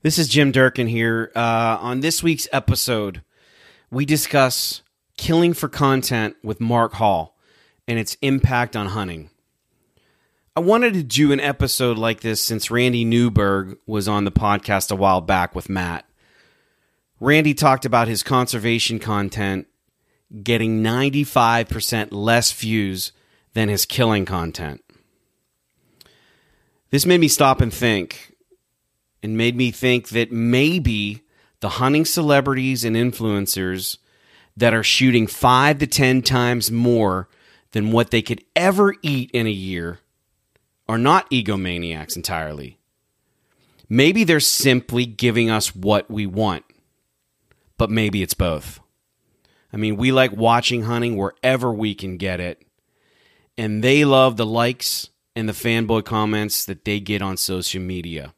This is Jim Durkin here. Uh, on this week's episode, we discuss killing for content with Mark Hall and its impact on hunting. I wanted to do an episode like this since Randy Newberg was on the podcast a while back with Matt. Randy talked about his conservation content getting 95% less views than his killing content. This made me stop and think and made me think that maybe the hunting celebrities and influencers that are shooting five to 10 times more than what they could ever eat in a year are not egomaniacs entirely. Maybe they're simply giving us what we want, but maybe it's both. I mean, we like watching hunting wherever we can get it, and they love the likes and the fanboy comments that they get on social media.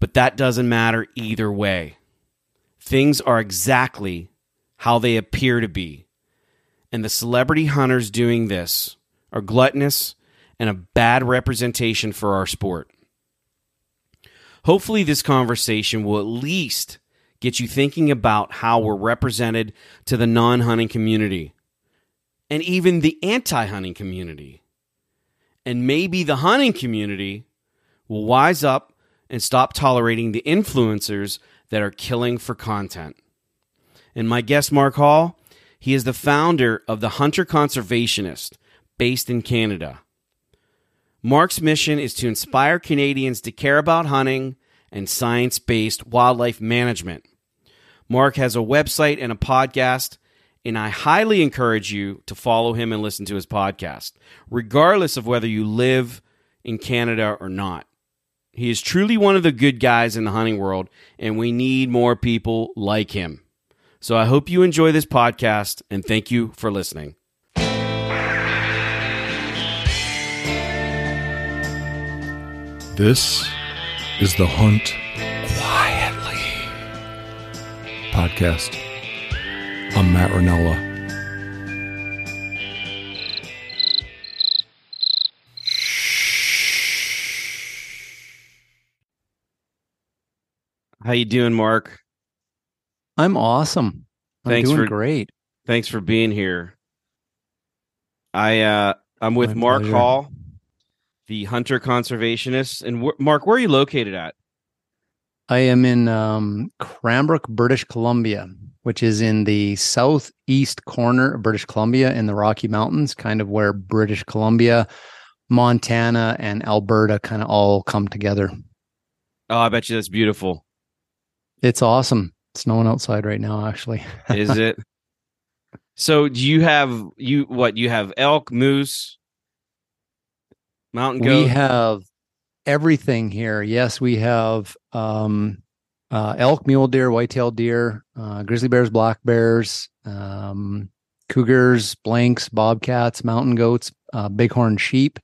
But that doesn't matter either way. Things are exactly how they appear to be. And the celebrity hunters doing this are gluttonous and a bad representation for our sport. Hopefully, this conversation will at least get you thinking about how we're represented to the non hunting community and even the anti hunting community. And maybe the hunting community will wise up and stop tolerating the influencers that are killing for content. And my guest, Mark Hall, he is the founder of the Hunter Conservationist, based in Canada. Mark's mission is to inspire Canadians to care about hunting and science based wildlife management. Mark has a website and a podcast, and I highly encourage you to follow him and listen to his podcast, regardless of whether you live in Canada or not. He is truly one of the good guys in the hunting world, and we need more people like him. So I hope you enjoy this podcast, and thank you for listening. This is the Hunt Quietly podcast. I'm Matt Rinella. How you doing, Mark? I'm awesome. I'm Thanks doing for- great. Thanks for being here. I uh I'm with My Mark pleasure. Hall, the hunter conservationist. And wh- Mark, where are you located at? I am in um, Cranbrook, British Columbia, which is in the southeast corner of British Columbia in the Rocky Mountains, kind of where British Columbia, Montana, and Alberta kind of all come together. Oh, I bet you that's beautiful. It's awesome. It's snowing outside right now, actually. Is it? So do you have you what you have elk, moose, mountain goat? We have everything here. Yes, we have um, uh, elk, mule deer, white-tailed deer, uh, grizzly bears, black bears, um, cougars, lynx, bobcats, mountain goats, uh, bighorn sheep,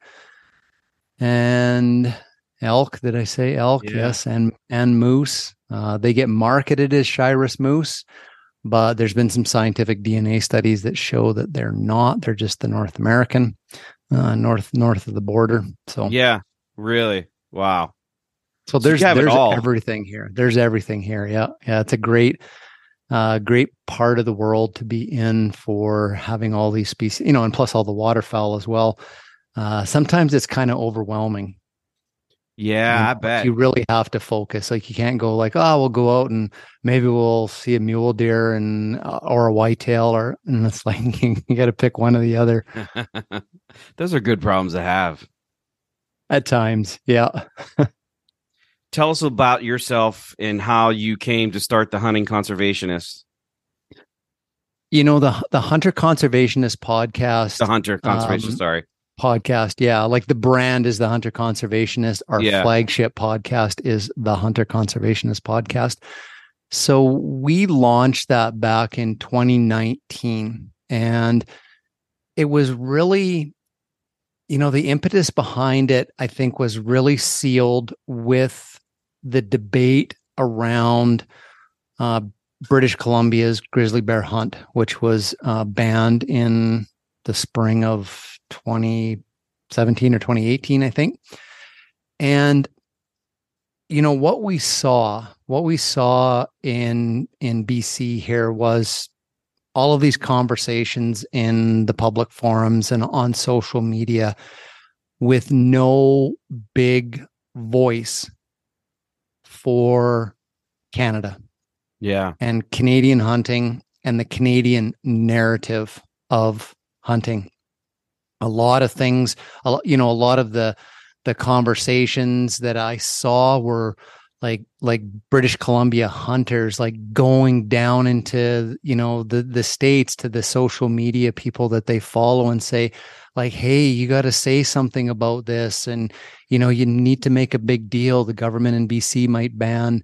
and elk. Did I say elk? Yeah. Yes, and and moose. Uh, they get marketed as Shiras moose, but there's been some scientific DNA studies that show that they're not. They're just the North American, uh, north north of the border. So yeah, really. Wow. so So there's it there's everything here. There's everything here. Yeah. Yeah. It's a great uh great part of the world to be in for having all these species, you know, and plus all the waterfowl as well. Uh sometimes it's kind of overwhelming. Yeah, You I bet. You really have to focus. Like you can't go like, oh, we'll go out and maybe we'll see a mule deer and uh, or a whitetail or and it's like you got to pick one or the other Those are good problems to have. at times. Yeah. Tell us about yourself and how you came to start the hunting conservationist, You know, the the Hunter Conservationist podcast the hunter conservation. Um, sorry. Podcast. Yeah, like the brand is the Hunter Conservationist. Our Yeah. flagship podcast is the Hunter Conservationist podcast. So we launched that back in 2019 and it was really you know the impetus behind it I think was really sealed with the debate around uh, British Columbia's grizzly bear hunt, which was uh, banned in the spring of 2017 or 2018, I think. And you know what we saw what we saw in in bc here was all of these conversations in the public forums and on social media with no big voice for Canada. Yeah. And Canadian hunting and the Canadian narrative of hunting. A lot of things, you know, a lot of the the conversations that I saw were like like British Columbia hunters like going down into you know the the states to the social media people that they follow and say like hey you got to say something about this and you know you need to make a big deal. The government in BC might ban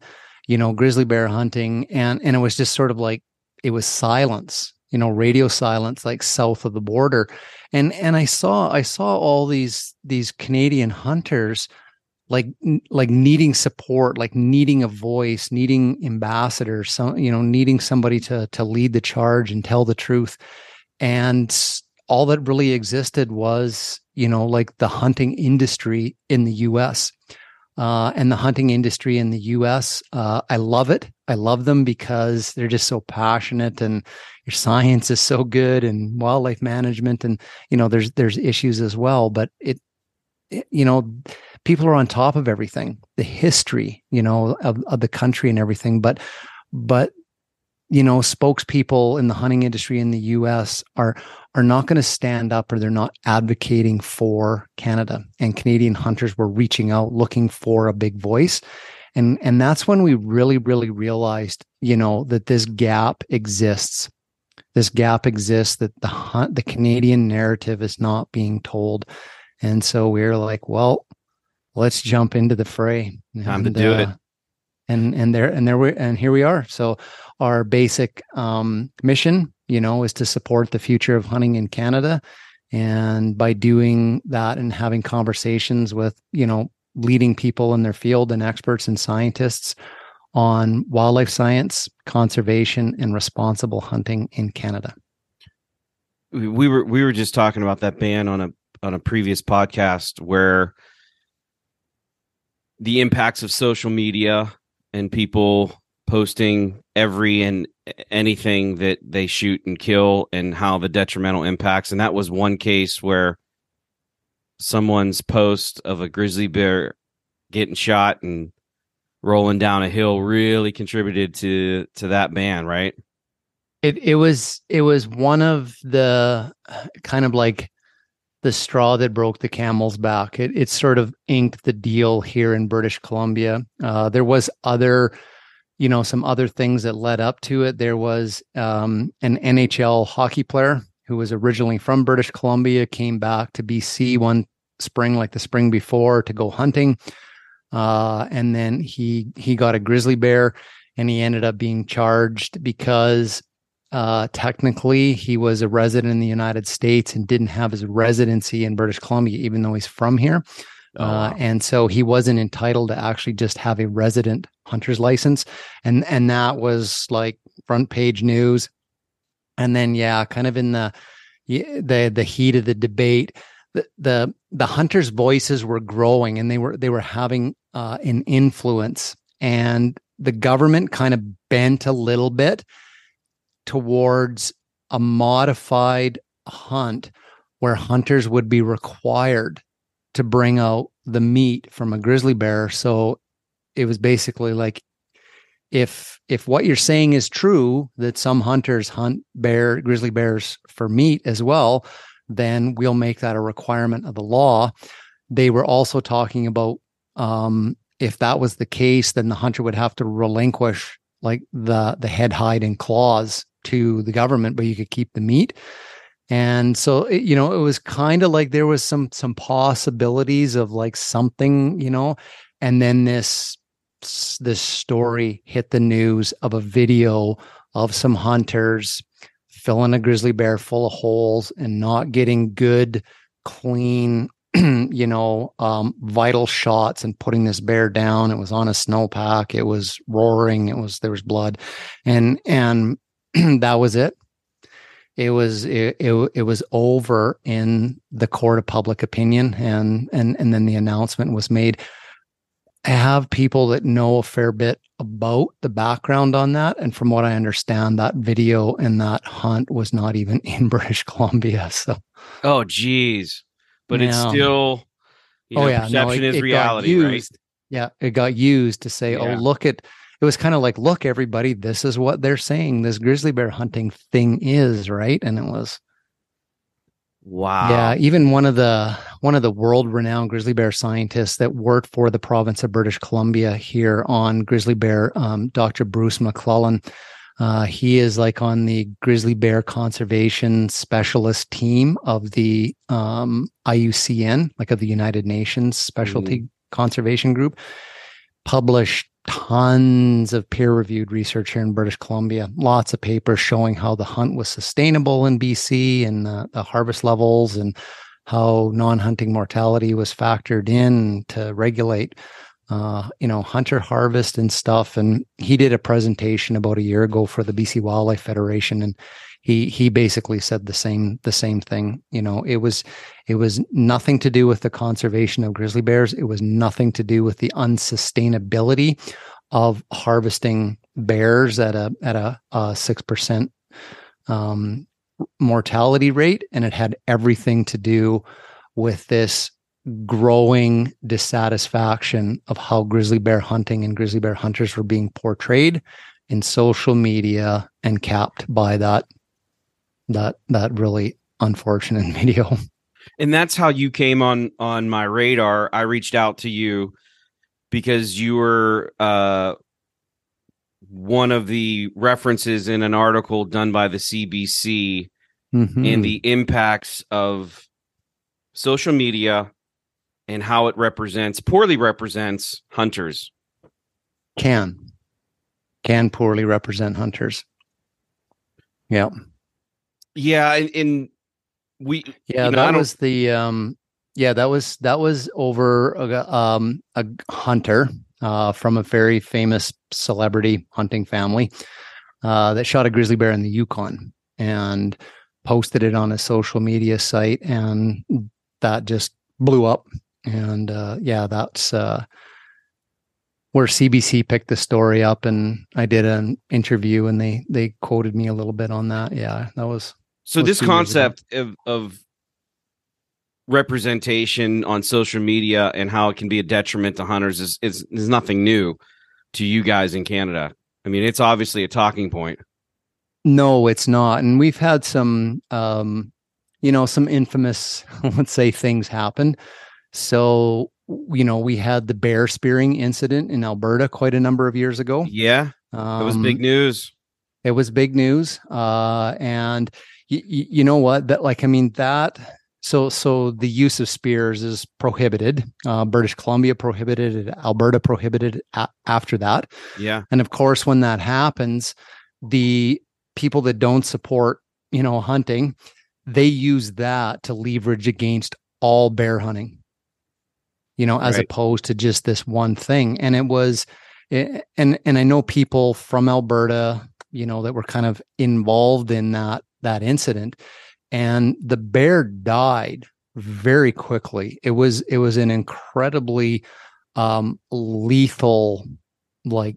you know grizzly bear hunting. And and it was just sort of like it was silence you know radio silence like south of the border. And and I saw I saw all these these Canadian hunters like like needing support like needing a voice needing ambassadors some you know needing somebody to to lead the charge and tell the truth. And all that really existed was you know like the hunting industry in the US uh, and the hunting industry in the US uh, I love it I love them because they're just so passionate and your science is so good and wildlife management and you know there's there's issues as well but it, it you know people are on top of everything, the history, you know, of, of the country and everything. But, but, you know, spokespeople in the hunting industry in the US are are not going to stand up or they're not advocating for Canada. And Canadian hunters were reaching out looking for a big voice. And and that's when we really, really realized, you know, that this gap exists. This gap exists that the hunt, the Canadian narrative is not being told. And so we're like, well, let's jump into the fray. Time and, to do uh, it. And and there and there we and here we are. So our basic um, mission, you know, is to support the future of hunting in Canada. And by doing that and having conversations with, you know, leading people in their field and experts and scientists on wildlife science, conservation, and responsible hunting in Canada. We were we were just talking about that ban on a on a previous podcast where the impacts of social media and people posting every and anything that they shoot and kill and how the detrimental impacts and that was one case where someone's post of a grizzly bear getting shot and rolling down a hill really contributed to to that ban right it it was it was one of the kind of like the straw that broke the camel's back. It, it sort of inked the deal here in British Columbia. Uh, there was other, you know, some other things that led up to it. There was um, an NHL hockey player who was originally from British Columbia, came back to BC one spring, like the spring before, to go hunting, uh, and then he he got a grizzly bear, and he ended up being charged because uh, technically, he was a resident in the United States and didn't have his residency in British Columbia, even though he's from here. Oh, uh, and so he wasn't entitled to actually just have a resident hunter's license, and and that was like front page news. And then, yeah, kind of in the the the heat of the debate, the the, the hunters' voices were growing, and they were they were having uh, an influence, and the government kind of bent a little bit towards a modified hunt where hunters would be required to bring out the meat from a grizzly bear. So it was basically like if if what you're saying is true that some hunters hunt bear grizzly bears for meat as well, then we'll make that a requirement of the law. They were also talking about um, if that was the case, then the hunter would have to relinquish like the the head, hide, and claws to the government, but you could keep the meat. And so, it, you know, it was kind of like there was some some possibilities of like something, you know, and then this this story hit the news of a video of some hunters filling a grizzly bear full of holes and not getting good, clean, you know, um, vital shots and putting this bear down. It was on a snowpack. It was roaring. It was there was blood, and and that was it. It was it, it, it was over in the court of public opinion, and and and then the announcement was made. I have people that know a fair bit about the background on that. And from what I understand, that video and that hunt was not even in British Columbia. So, oh, geez. But it's still, you oh know, yeah, no, perception it- is it reality, right? Yeah, it got used to say, oh, Yeah. "Oh, look at." It was kind of like, "Look, everybody, this is what they're saying. This grizzly bear hunting thing is right," and it was. Wow. Yeah, even one of the one of the world renowned grizzly bear scientists that worked for the province of British Columbia here on grizzly bear, um, Dr. Bruce McLellan. Uh, he is like on the grizzly bear conservation specialist team of the um, IUCN, like of the United Nations Specialty Conservation Group. Published tons of peer reviewed research here in British Columbia, lots of papers showing how the hunt was sustainable in BC and the, the harvest levels and how non-hunting mortality was factored in to regulate uh, you know hunter harvest and stuff. And he did a presentation about a year ago for the BC Wildlife Federation and he he basically said the same the same thing you know it was it was nothing to do with the conservation of grizzly bears. It was nothing to do with the unsustainability of harvesting bears at a at a six percent um, mortality rate, and it had everything to do with this growing dissatisfaction of how grizzly bear hunting and grizzly bear hunters were being portrayed in social media and capped by that that that really unfortunate video. and that's how you came on on my radar i reached out to you because you were uh one of the references in an article done by the cbc Mhm. and the impacts of social media and how it represents poorly represents hunters can can poorly represent hunters. Yeah. Yeah and, and we Yeah, You know, that was the um yeah, that was that was over a, um a hunter uh from a very famous celebrity hunting family uh that shot a grizzly bear in the Yukon and posted it on a social media site and that just blew up and uh yeah, that's uh where CBC picked the story up and I did an interview and they they quoted me a little bit on that. Yeah, that was so this two years ago. concept of, of representation on social media and how it can be a detriment to hunters is, is is nothing new to you guys in Canada. I mean, it's obviously a talking point. No, it's not. And we've had some, um, you know, some infamous, let's say, things happen. So, you know, we had the bear spearing incident in Alberta quite a number of years ago. Yeah, Um, that was big news. It was big news. Uh, and y- y- you know what? That, like, I mean, that. So, so the use of spears is prohibited. Uh, British Columbia prohibited it. Alberta prohibited a- after that. Yeah, And of course, when that happens, the people that don't support, you know, hunting, they use that to leverage against all bear hunting. You know, as Right. opposed to just this one thing. And it was, eh, and and I know people from Alberta, you know, that were kind of involved in that that incident, and the bear died very quickly. It was it was an incredibly um lethal like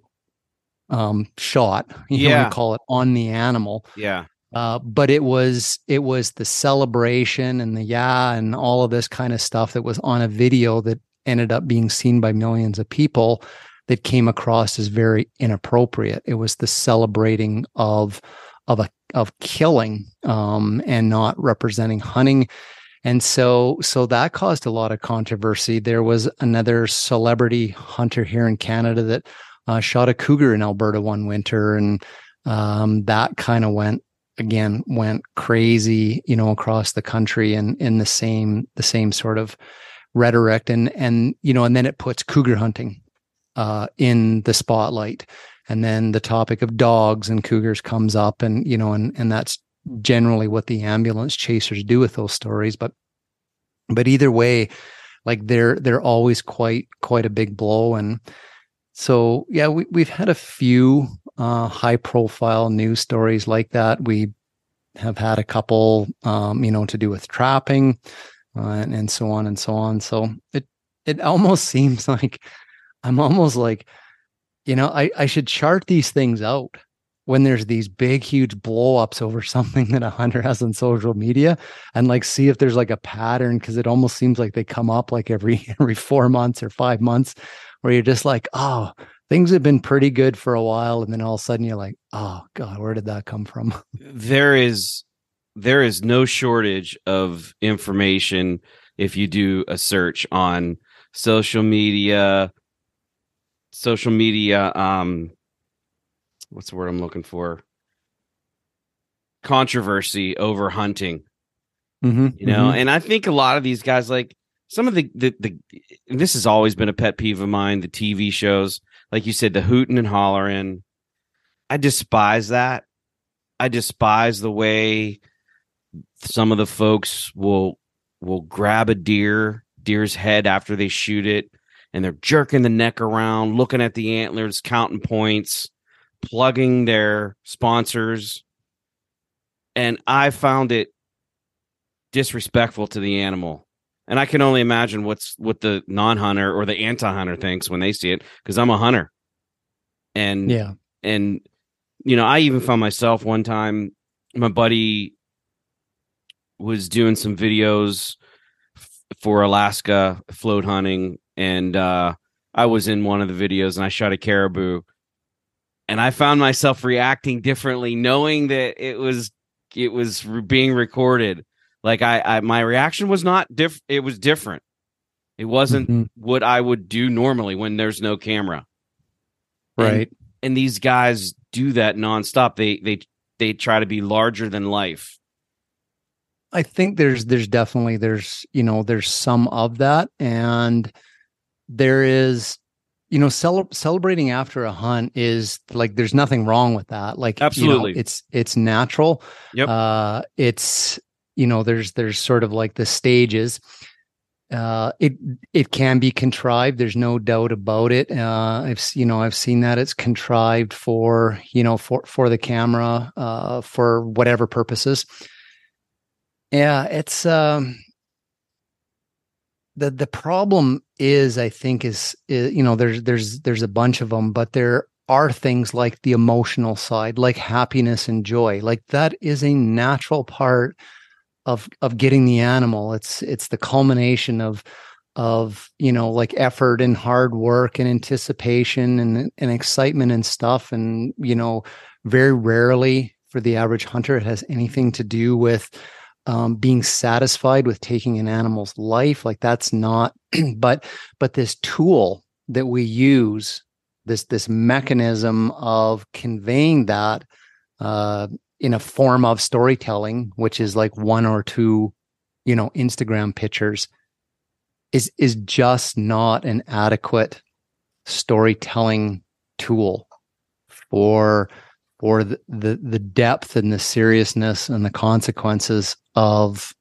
um shot you Yeah. want to call it on the animal yeah, uh but it was it was the celebration and the yeah and all of this kind of stuff that was on a video that ended up being seen by millions of people that came across as very inappropriate it was the celebrating of of a of killing um and not representing hunting. And so so that caused a lot of controversy. There was another celebrity hunter here in canada that uh, shot a cougar in alberta one winter and um, that kind of went again went crazy you know across the country and in the same the same sort of rhetoric. And and you know and then it puts cougar hunting uh, in the spotlight and then the topic of dogs and cougars comes up and you know and and that's generally what the ambulance chasers do with those stories. But but either way like they're they're always quite quite a big blow. And so yeah we, we've had a few uh, high profile news stories like that. We have had a couple um, you know to do with trapping uh, and, and so on and so on. So it it almost seems like I'm almost like, you know, I, I should chart these things out when there's these big, huge blow ups over something that a hunter has on social media and like see if there's like a pattern because it almost seems like they come up like every every four months or five months where you're just like, oh, things have been pretty good for a while. And then all of a sudden you're like, oh God, where did that come from? There is there is no shortage of information if you do a search on social media social media um what's the word i'm looking for? Controversy over hunting. Mm-hmm, you know mm-hmm. and i think a lot of these guys like some of the the, the this has always been a pet peeve of mine the tv shows. Like you said the hooting and hollering. I despise that. I despise the way some of the folks will will grab a deer deer's head after they shoot it and they're jerking the neck around looking at the antlers counting points plugging their sponsors. And i found it disrespectful to the animal. And i can only imagine what's what the non-hunter or the anti-hunter thinks when they see it because i'm a hunter. And yeah. and you know i even found myself one time my buddy was doing some videos for alaska float hunting and uh i was in one of the videos and i shot a caribou and I found myself reacting differently, knowing that it was it was being recorded. Like I, I my reaction was not diff. It was different. It wasn't Mhm. what I would do normally when there's no camera. And- right And, these guys do that nonstop. They they they try to be larger than life. I think there's there's definitely there's you know there's some of that and there is you know cel- celebrating after a hunt is like there's nothing wrong with that. Like you know, Absolutely. it's it's natural. Yep. uh it's you know there's there's sort of like the stages. Uh it it can be contrived. There's no doubt about it. Uh i've you know i've seen that it's contrived for you know for for the camera uh for whatever purposes. Yeah it's um the the problem is i think is, is you know there's there's there's a bunch of them but there are things like the emotional side like happiness and joy. Like that is a natural part of of getting the animal. It's it's the culmination of of you know like effort and hard work and anticipation and and excitement and stuff. And you know very rarely for the average hunter it has anything to do with um, being satisfied with taking an animal's life like that's not but but this tool that we use this this mechanism of conveying that uh, in a form of storytelling which is like one or two you know instagram pictures is is just not an adequate storytelling tool for for the, the the depth and the seriousness and the consequences of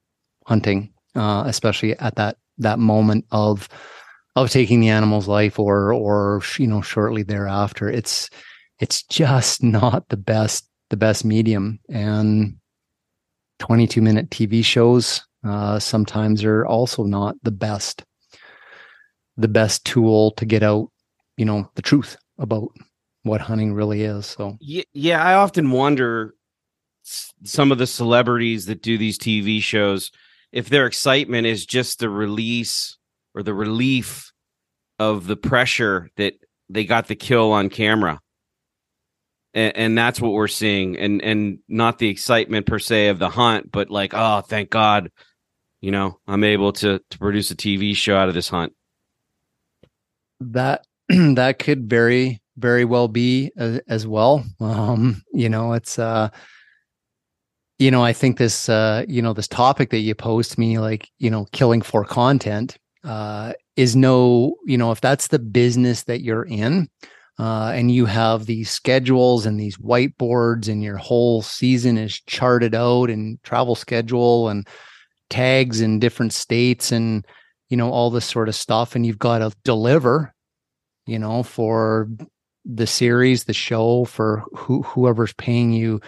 hunting uh, especially at that that moment of of taking the animal's life or or you know shortly thereafter it's it's just not the best the best medium. And 22 minute tv shows uh, sometimes are also not the best the best tool to get out you know the truth about what hunting really is so Yeah, yeah. I often wonder some of the celebrities that do these TV shows if their excitement is just the release or the relief of the pressure that they got the kill on camera. And, and that's what we're seeing, and and not the excitement per se of the hunt, but like, oh, thank God, you know, I'm able to to produce a TV show out of this hunt. that that could very very well be as, as well. Um you know it's uh you know i think this uh you know this topic that you posed to me like you know killing for content uh is no you know if that's the business that you're in uh and you have these schedules and these whiteboards and your whole season is charted out and travel schedule and tags in different states and you know all this sort of stuff and you've got to deliver you know for the series the show for who, whoever's paying you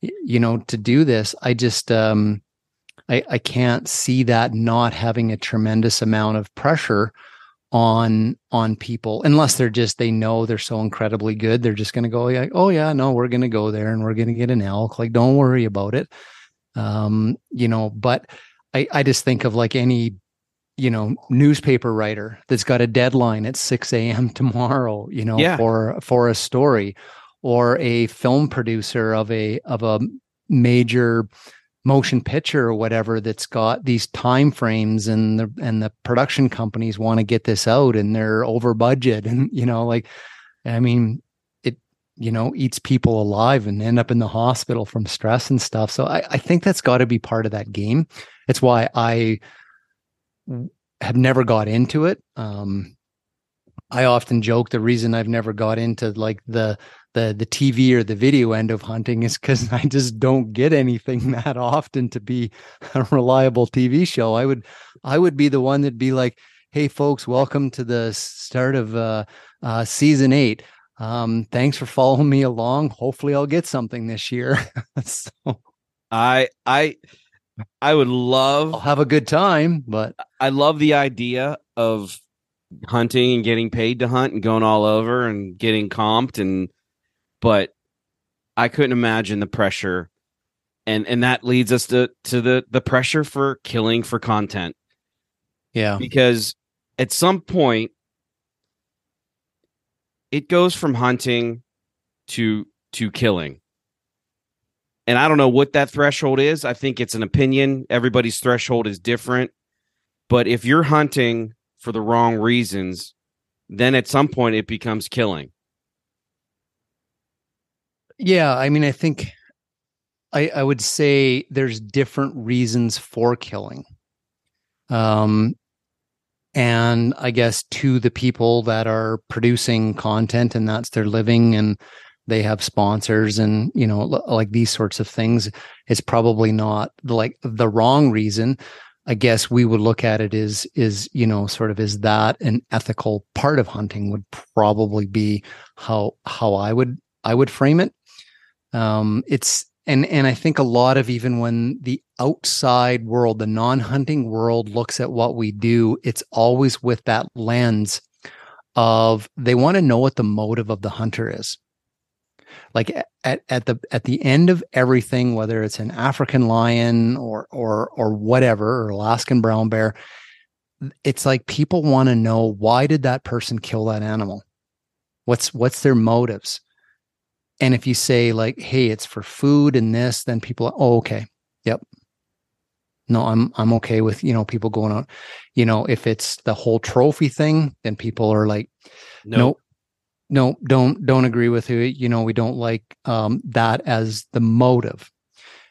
you know to do this. I just um i i can't see that not having a tremendous amount of pressure on on people unless they're just they know they're so incredibly good they're just going to go like oh yeah no we're going to go there and we're going to get an elk like don't worry about it. Um you know but i i just think of like any you know newspaper writer that's got a deadline at 6 a.m tomorrow you know Yeah. for for a story or a film producer of a of a major motion picture or whatever that's got these time frames and the and the production companies want to get this out and they're over budget and you know like i mean it you know eats people alive and end up in the hospital from stress and stuff so i, I think that's got to be part of that game it's why i have never got into it um i often joke the reason i've never got into like the the the TV or the video end of hunting is because I just don't get anything that often to be a reliable TV show. I would I would be the one that'd be like, "Hey, folks, welcome to the start of uh, uh, season eight. Um, thanks for following me along. Hopefully, I'll get something this year. so I I I would love I'll have a good time. But I love the idea of hunting and getting paid to hunt and going all over and getting comped and but I couldn't imagine the pressure. And and that leads us to to the the pressure for killing for content. Yeah, because at some point it goes from hunting to to killing and i don't know what that threshold is. I think it's an opinion. Everybody's threshold is different. But if you're hunting for the wrong reasons then at some point it becomes killing. Yeah, I mean, I think I I would say there's different reasons for killing. Um and I guess to the people that are producing content and that's their living and they have sponsors and you know like these sorts of things it's probably not like the wrong reason. I guess we would look at it is is you know sort of is that an ethical part of hunting would probably be how how i would i would frame it. Um it's and and i think a lot of even when the outside world the non-hunting world looks at what we do it's always with that lens of they want to know what the motive of the hunter is like at, at the at the end of everything whether it's an african lion or or or whatever or alaskan brown bear it's like people want to know why did that person kill that animal? What's what's their motives? And if you say like hey it's for food and this then people are, oh okay. Yep. No i'm i'm okay with you know people going out. You know if it's the whole trophy thing then people are like nope no don't don't agree with you you know we don't like um that as the motive.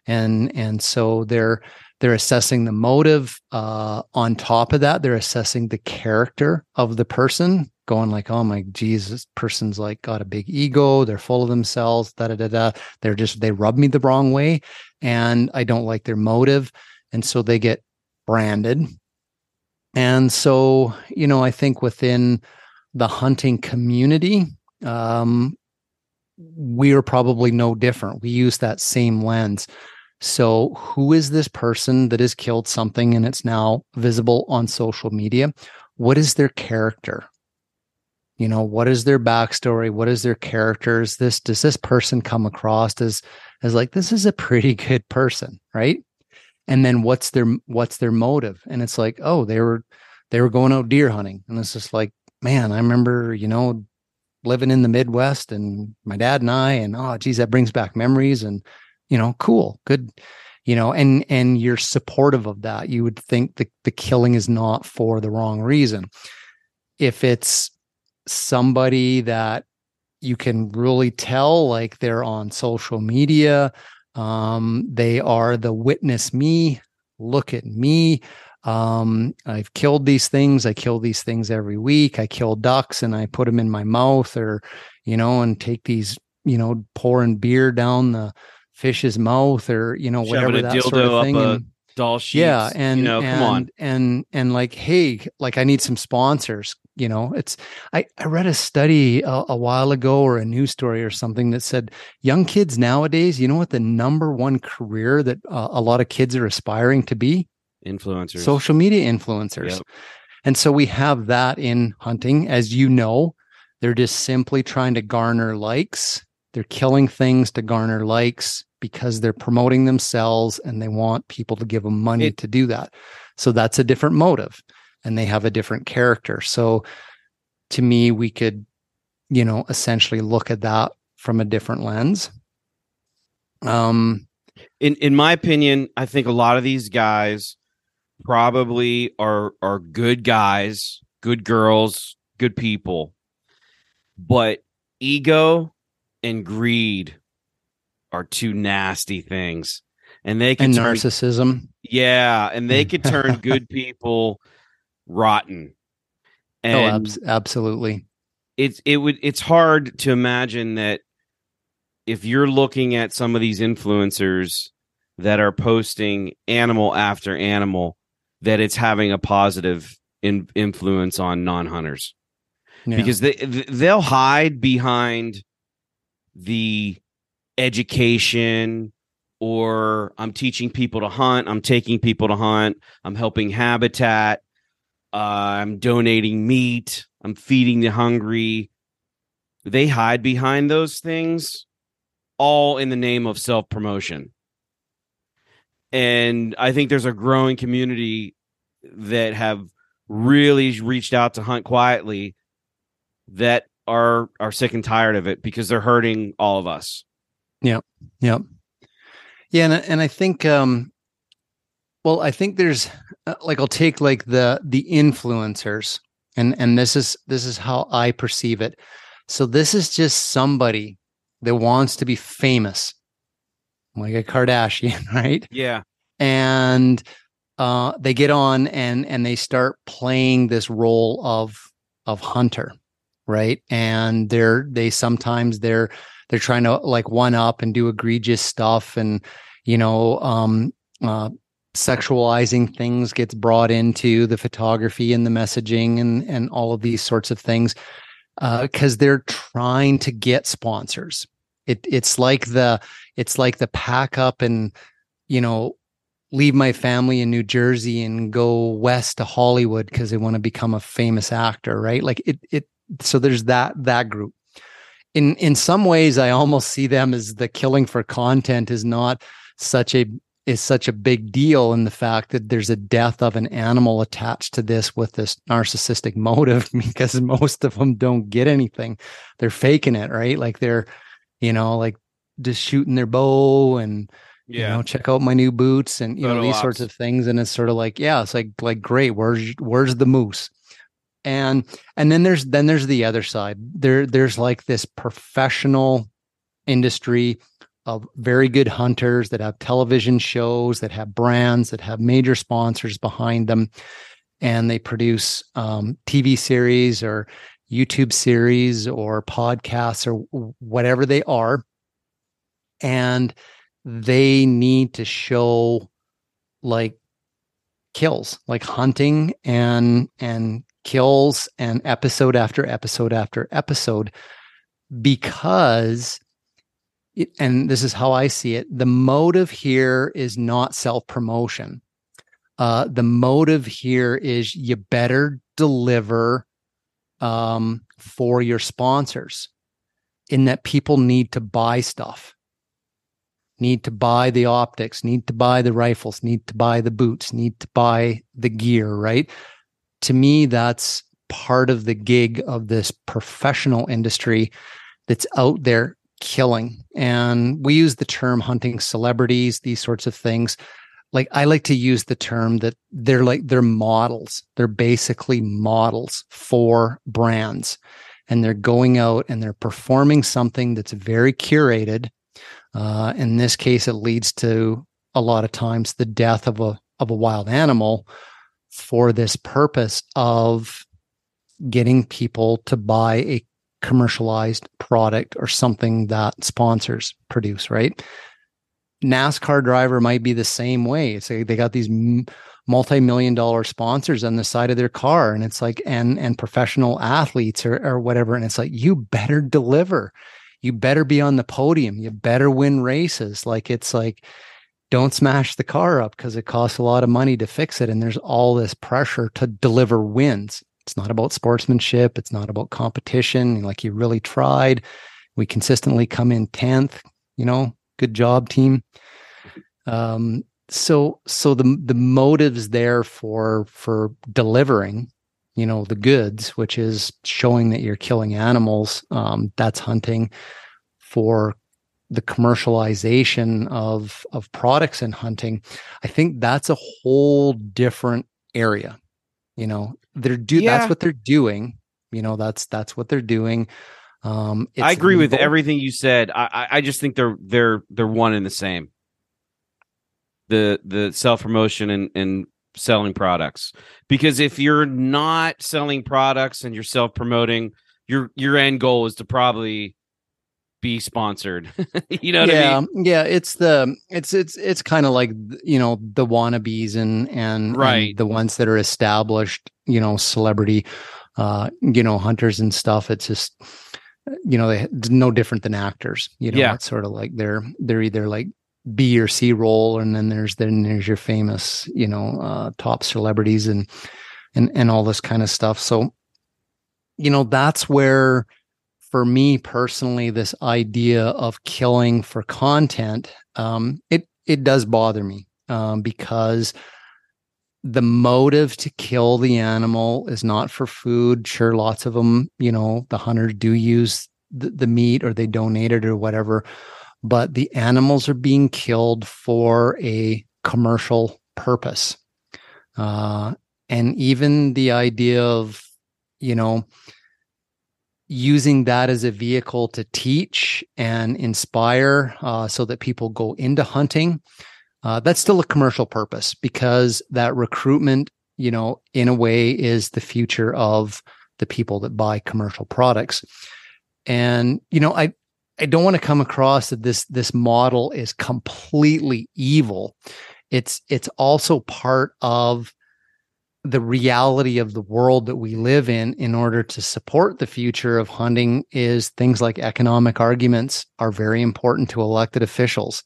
And and so they're they're assessing the motive uh on top of that. They're assessing the character of the person going like oh my Jesus, person's like got a big ego. They're full of themselves da da da da. They're just they rub me the wrong way and i don't like their motive. And so they get branded. And so you know i think within the hunting community um we are probably no different. We use that same lens. So who is this person that has killed something and it's now visible on social media? What is their character? You know what is their backstory? What is their character is this does this person come across as as like this is a pretty good person right? And then what's their what's their motive? And it's like oh they were they were going out deer hunting. And it's just like man i remember you know living in the midwest and my dad and i and oh geez that brings back memories and you know cool good you know and and you're supportive of that. You would think the, the killing is not for the wrong reason. If it's somebody that you can really tell like they're on social media um they are the witness me look at me um i've killed these things. I kill these things every week. I kill ducks and i put them in my mouth or you know and take these you know pouring beer down the fish's mouth or you know whatever that sort of thing a and Dall sheep yeah and you know and, come on. and and like hey like i need some sponsors you know? It's i i read a study a, a while ago or a news story or something that said young kids nowadays you know what the number one career that uh, a lot of kids are aspiring to be influencers social media influencers Yep. And so we have that in hunting. As you know, they're just simply trying to garner likes. They're killing things to garner likes because they're promoting themselves and they want people to give them money it, to do that. So that's a different motive and they have a different character. So to me, we could, you know, essentially look at that from a different lens. Um, in in my opinion, I think a lot of these guys probably are are good guys, good girls, good people. But ego and greed are two nasty things. And they can and turn, narcissism. Yeah, and they could turn good people rotten. Oh, and oh, ab- absolutely. It's it would it's hard to imagine that if you're looking at some of these influencers that are posting animal after animal that it's having a positive in, influence on non-hunters yeah. because they they'll hide behind the education or I'm teaching people to hunt, I'm taking people to hunt, I'm helping habitat, uh, I'm donating meat, I'm feeding the hungry. They hide behind those things all in the name of self promotion. And I think there's a growing community that have really reached out to hunt quietly that are are sick and tired of it because they're hurting all of us. Yeah. Yeah. Yeah, and and I think um well, I think there's uh, like I'll take like the the influencers and and this is this is how I perceive it. So this is just somebody that wants to be famous, like a Kardashian, right? Yeah. And uh, they get on and and they start playing this role of of hunter, right? And they're they sometimes they're they're trying to like one up and do egregious stuff, and you know, um, uh, sexualizing things gets brought into the photography and the messaging and and all of these sorts of things because uh, they're trying to get sponsors it it's like the it's like the pack up and you know leave my family in New Jersey and go west to Hollywood because they want to become a famous actor, right? Like it it so there's that that group. In in some ways I almost see them as the killing for content is not such a is such a big deal in the fact that there's a death of an animal attached to this with this narcissistic motive because most of them don't get anything. They're faking it, right? Like they're you know, like just shooting their bow and yeah. you know, check out my new boots and you Photo know these ops. sorts of things. And it's sort of like, yeah, it's like like great. Where's where's the moose? And and then there's then there's the other side. There there's like this professional industry of very good hunters that have television shows, that have brands, that have major sponsors behind them, and they produce um, TV series or YouTube series or podcasts or whatever they are. And they need to show like kills, like hunting and and kills and episode after episode after episode because it, and this is how I see it, the motive here is not self-promotion. Uh, the motive here is you better deliver um, for your sponsors in that people need to buy stuff need to buy the optics need to buy the rifles need to buy the boots need to buy the gear right to me that's part of the gig of this professional industry that's out there killing and we use the term hunting celebrities these sorts of things like I like to use the term that they're like they're models. They're basically models for brands. And they're going out and they're performing something that's very curated. Uh, in this case, it leads to a lot of times the death of a of a wild animal for this purpose of getting people to buy a commercialized product or something that sponsors produce, right? NASCAR driver might be the same way. It's like they got these multi-million dollar sponsors on the side of their car and it's like and and professional athletes or, or whatever and it's like you better deliver you better be on the podium you better win races like it's like don't smash the car up because it costs a lot of money to fix it. And there's all this pressure to deliver wins. It's not about sportsmanship. It's not about competition. Like you really tried. We consistently come in 10th, you know, good job team. Um, so, so the, the motives there for, for delivering, you know, the goods, which is showing that you're killing animals. Um, that's hunting for the commercialization of of products in hunting i think that's a whole different area you know they're do yeah. that's what they're doing you know that's that's what they're doing um i agree with everything you said i i just think they're they're they're one and the same the the self promotion and and selling products because if you're not selling products and you're self promoting your your end goal is to probably be sponsored. you know yeah, I mean? Yeah, it's the it's it's it's kind of like you know the wannabes and and right and the ones that are established, you know, celebrity uh, you know, hunters and stuff. It's just you know, they no different than actors. You know, yeah. it's sort of like they're they're either like B or C role, and then there's then there's your famous, you know, uh top celebrities and and and all this kind of stuff. So, you know, that's where for me personally, this idea of killing for content, um, it it does bother me um, because the motive to kill the animal is not for food. Sure, lots of them, you know, the hunters do use the, the meat or they donate it or whatever, but the animals are being killed for a commercial purpose. Uh, and even the idea of, you know, using that as a vehicle to teach and inspire uh, so that people go into hunting uh, that's still a commercial purpose because that recruitment you know in a way is the future of the people that buy commercial products and you know i i don't want to come across that this this model is completely evil. It's it's also part of the reality of the world that we live in in order to support the future of hunting is things like economic arguments are very important to elected officials.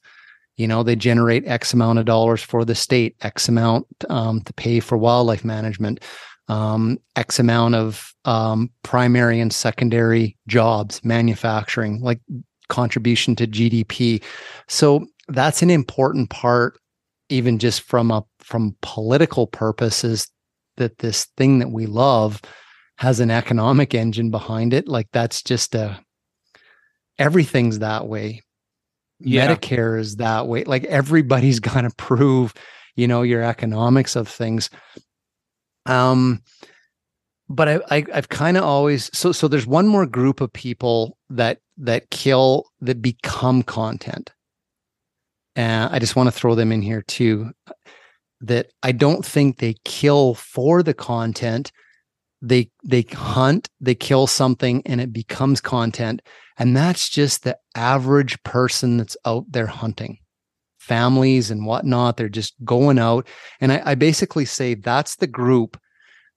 You know they generate x amount of dollars for the state x amount um, to pay for wildlife management um, x amount of um, primary and secondary jobs manufacturing like contribution to gdp so that's an important part even just from a from political purposes that this thing that we love has an economic engine behind it. Like that's just a everything's that way. Yeah. medicare is that way. Like everybody's got to prove you know your economics of things. Um but i, I have kind of always so so there's one more group of people that that kill that become content and i just want to throw them in here too that I don't think they kill for the content. They they hunt, they kill something, and it becomes content. And that's just the average person that's out there hunting. Families and whatnot, they're just going out. And I, I basically say that's the group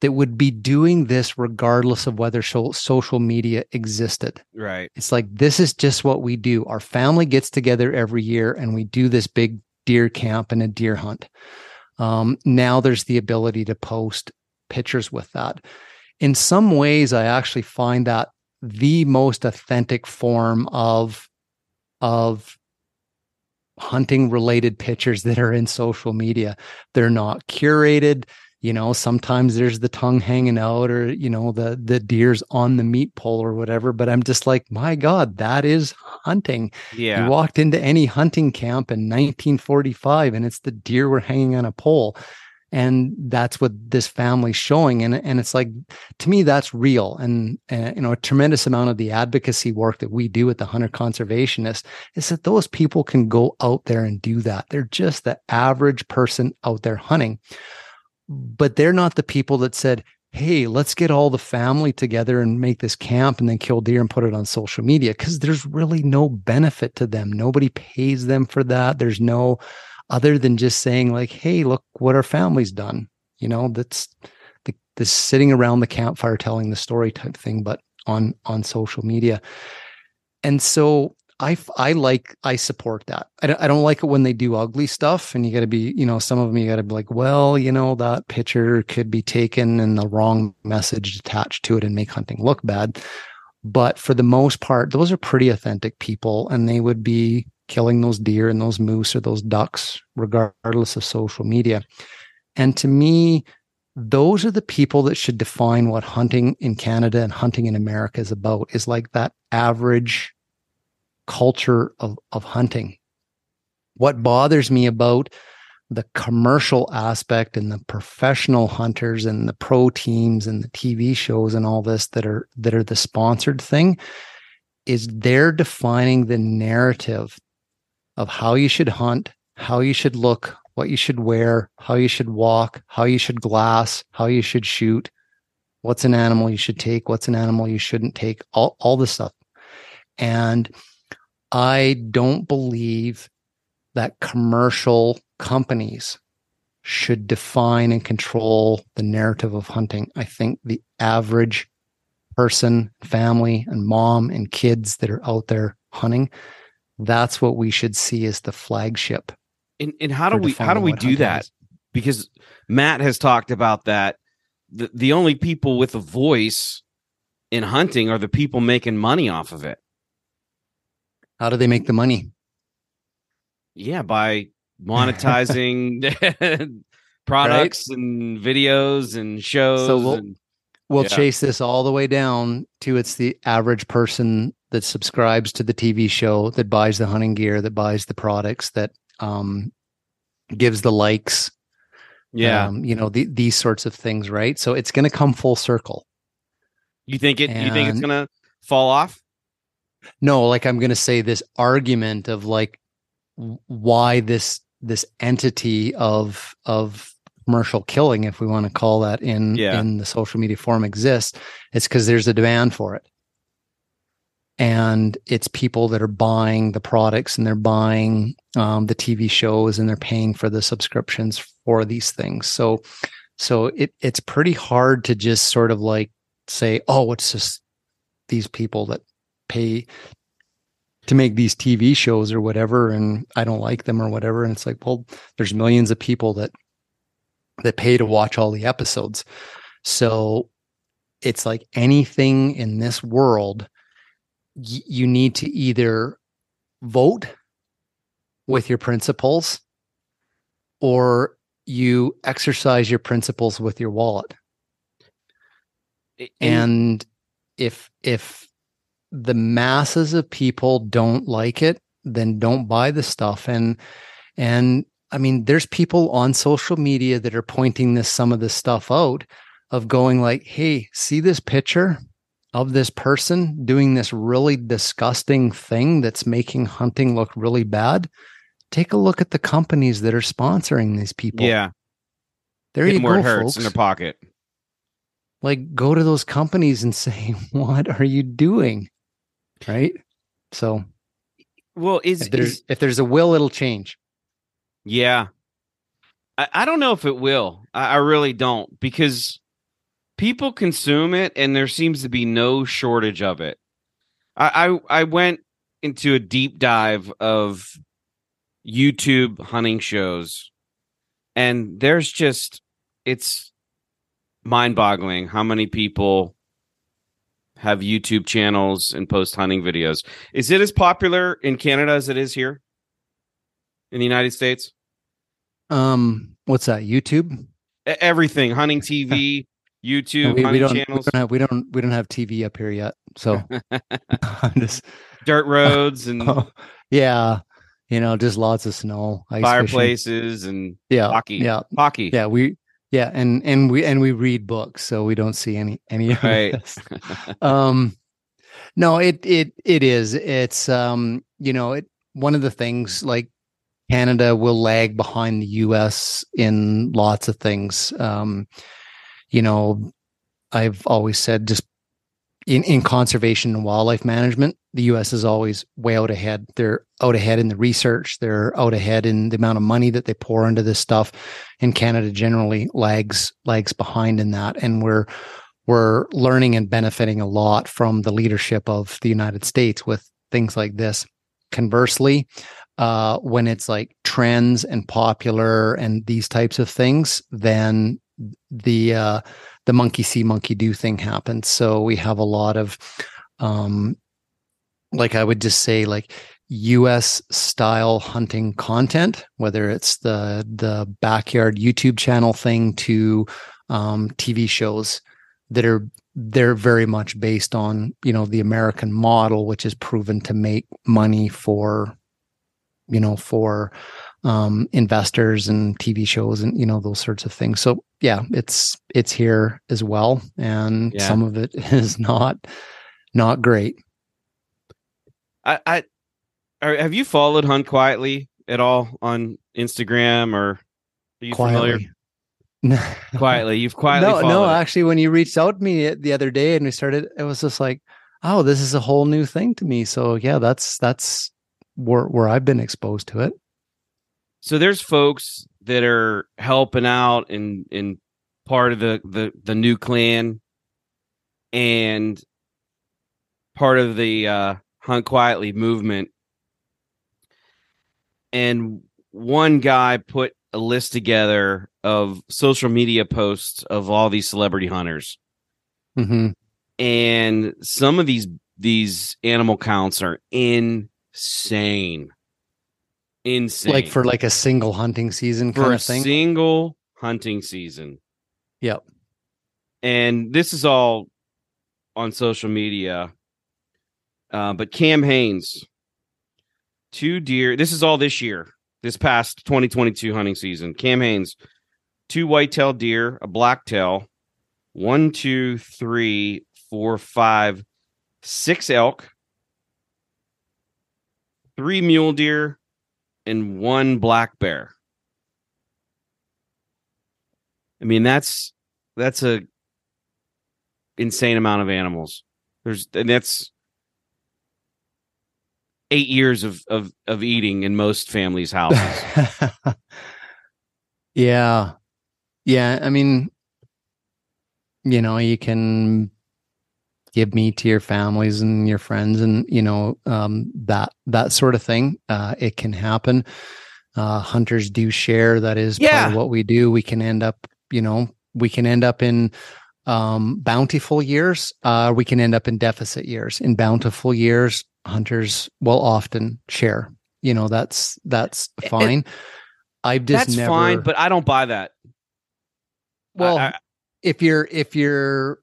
that would be doing this regardless of whether so, social media existed. Right. It's like this is just what we do. Our family gets together every year and we do this big deer camp and a deer hunt. Um, now there's the ability to post pictures with that. In some ways, I actually find that the most authentic form of of hunting related pictures that are in social media. They're not curated you know sometimes there's the tongue hanging out or you know the the deer's on the meat pole or whatever but i'm just like my god that is hunting. Yeah. you walked into any hunting camp in 1945 and it's the deer were hanging on a pole and that's what this family's showing and and it's like to me that's real and uh, you know a tremendous amount of the advocacy work that we do at the hunter conservationist is that those people can go out there and do that. They're just the average person out there hunting but they're not the people that said, Hey, let's get all the family together and make this camp and then kill deer and put it on social media because there's really no benefit to them. Nobody pays them for that. There's no other than just saying, like, Hey, look what our family's done. You know, that's the, the sitting around the campfire telling the story type thing, but on on social media. And so I I like I support that. I don't, I don't like it when they do ugly stuff, and you got to be you know some of them you got to be like, well, you know that picture could be taken and the wrong message attached to it and make hunting look bad. But for the most part, those are pretty authentic people, and they would be killing those deer and those moose or those ducks, regardless of social media. And to me, those are the people that should define what hunting in Canada and hunting in America is about, is like that average culture of, of hunting. What bothers me about the commercial aspect and the professional hunters and the pro teams and the TV shows and all this that are that are the sponsored thing is they're defining the narrative of how you should hunt, how you should look, what you should wear, how you should walk, how you should glass, how you should shoot, what's an animal you should take, what's an animal you shouldn't take, all, all this stuff. And I don't believe that commercial companies should define and control the narrative of hunting. I think the average person, family, and mom and kids that are out there hunting, that's what we should see as the flagship. And, and how do we how do we do that? Is. Because Matt has talked about that. The, the only people with a voice in hunting are the people making money off of it. How do they make the money? Yeah, by monetizing products right? and videos and shows. So we'll, and, we'll yeah. chase this all the way down to it's the average person that subscribes to the TV show, that buys the hunting gear, that buys the products, that um, gives the likes. Yeah, um, you know the, these sorts of things, right? So it's going to come full circle. You think it? And, you think it's going to fall off? No like i'm going to say this argument of like why this this entity of of commercial killing if we want to call that in yeah. in the social media form exists it's because there's a demand for it and it's people that are buying the products and they're buying um, the tv shows and they're paying for the subscriptions for these things so so it it's pretty hard to just sort of like say oh it's just these people that pay to make these TV shows or whatever and I don't like them or whatever. And it's like well there's millions of people that that pay to watch all the episodes. So it's like anything in this world y- you need to either vote with your principles or you exercise your principles with your wallet. And if if the masses of people don't like it, then don't buy the stuff. And and I mean, there's people on social media that are pointing this some of this stuff out of going like, hey, see this picture of this person doing this really disgusting thing that's making hunting look really bad. Take a look at the companies that are sponsoring these people. Yeah. There Get you go, hurts folks. in their pocket. Like go to those companies and say, what are you doing? Right? So, well, is if there's is, if there's a will, it'll change. Yeah, I, I don't know if it will. I, I really don't because people consume it, and there seems to be no shortage of it. I, I, I went into a deep dive of YouTube hunting shows, and there's just it's mind-boggling how many people have YouTube channels and post hunting videos. Is it as popular in Canada as it is here in the United States? Um, what's that? YouTube? Everything, hunting TV, YouTube, we, we, don't, channels. We don't, have, we don't we don't have TV up here yet, so just dirt roads and oh, yeah, you know, just lots of snow, fireplaces, fishing. and yeah, hockey, yeah, hockey. Yeah, we yeah and and we and we read books so we don't see any any of right. this. Um no it it it is. It's um you know it one of the things like canada will lag behind the us in lots of things. Um you know i've always said just in, in conservation and wildlife management, the US is always way out ahead. They're out ahead in the research, they're out ahead in the amount of money that they pour into this stuff. And Canada generally lags lags behind in that. And we're we're learning and benefiting a lot from the leadership of the United States with things like this. conversely, uh, when it's like trends and popular and these types of things, then the uh, the monkey see monkey do thing happens. So we have a lot of um, like I would just say like US style hunting content, whether it's the the backyard YouTube channel thing to um, TV shows that are they're very much based on you know the American model, which is proven to make money for you know for um, investors and TV shows and you know those sorts of things. So yeah, it's it's here as well, and yeah. some of it is not not great. I, I have you followed Hunt Quietly at all on Instagram or are you quietly. familiar? quietly, you've quietly. No, no. It. Actually, when you reached out to me the other day and we started, it was just like, oh, this is a whole new thing to me. So yeah, that's that's where where I've been exposed to it. So there's folks that are helping out in in part of the the the new clan and part of the uh hunt quietly movement and one guy put a list together of social media posts of all these celebrity hunters. Mm-hmm. And some of these these animal counts are insane. Insane. Like for like a single hunting season for a thing. Single hunting season. Yep. And this is all on social media. Uh, but Cam Hanes, two deer. This is all this year, this past 2022 hunting season. Cam Hanes, two white-tailed deer, a black-tail, one, two, three, four, five, six elk, three mule deer, and one black bear. I mean, that's that's a insane amount of animals. There's and that's eight years of of of eating in most families' houses. yeah, yeah. I mean, you know, you can give meat to your families and your friends, and you know um, that that sort of thing. Uh, it can happen. Uh, hunters do share. That is yeah. what we do. We can end up, you know, we can end up in um, bountiful years. Uh, we can end up in deficit years. In bountiful years, hunters will often share. You know, that's that's fine. I've just that's never, fine, but I don't buy that. Well, I, I, if you're if you're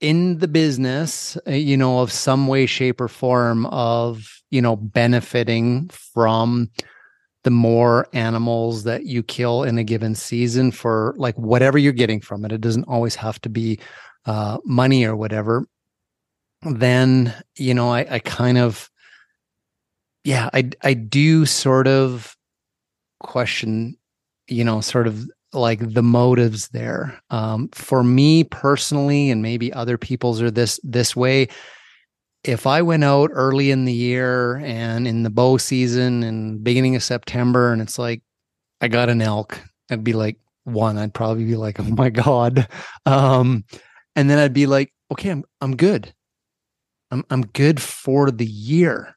in the business, uh, you know, of some way, shape, or form of you know benefiting from the more animals that you kill in a given season for like whatever you're getting from it. It doesn't always have to be uh, money or whatever then you know I, I kind of yeah I I do sort of question you know sort of like the motives there. Um, for me personally and maybe other people's are this this way if i went out early in the year and in the bow season and beginning of september and it's like i got an elk i'd be like one i'd probably be like oh my god. Um, and then i'd be like okay i'm i'm good I'm I'm good for the year.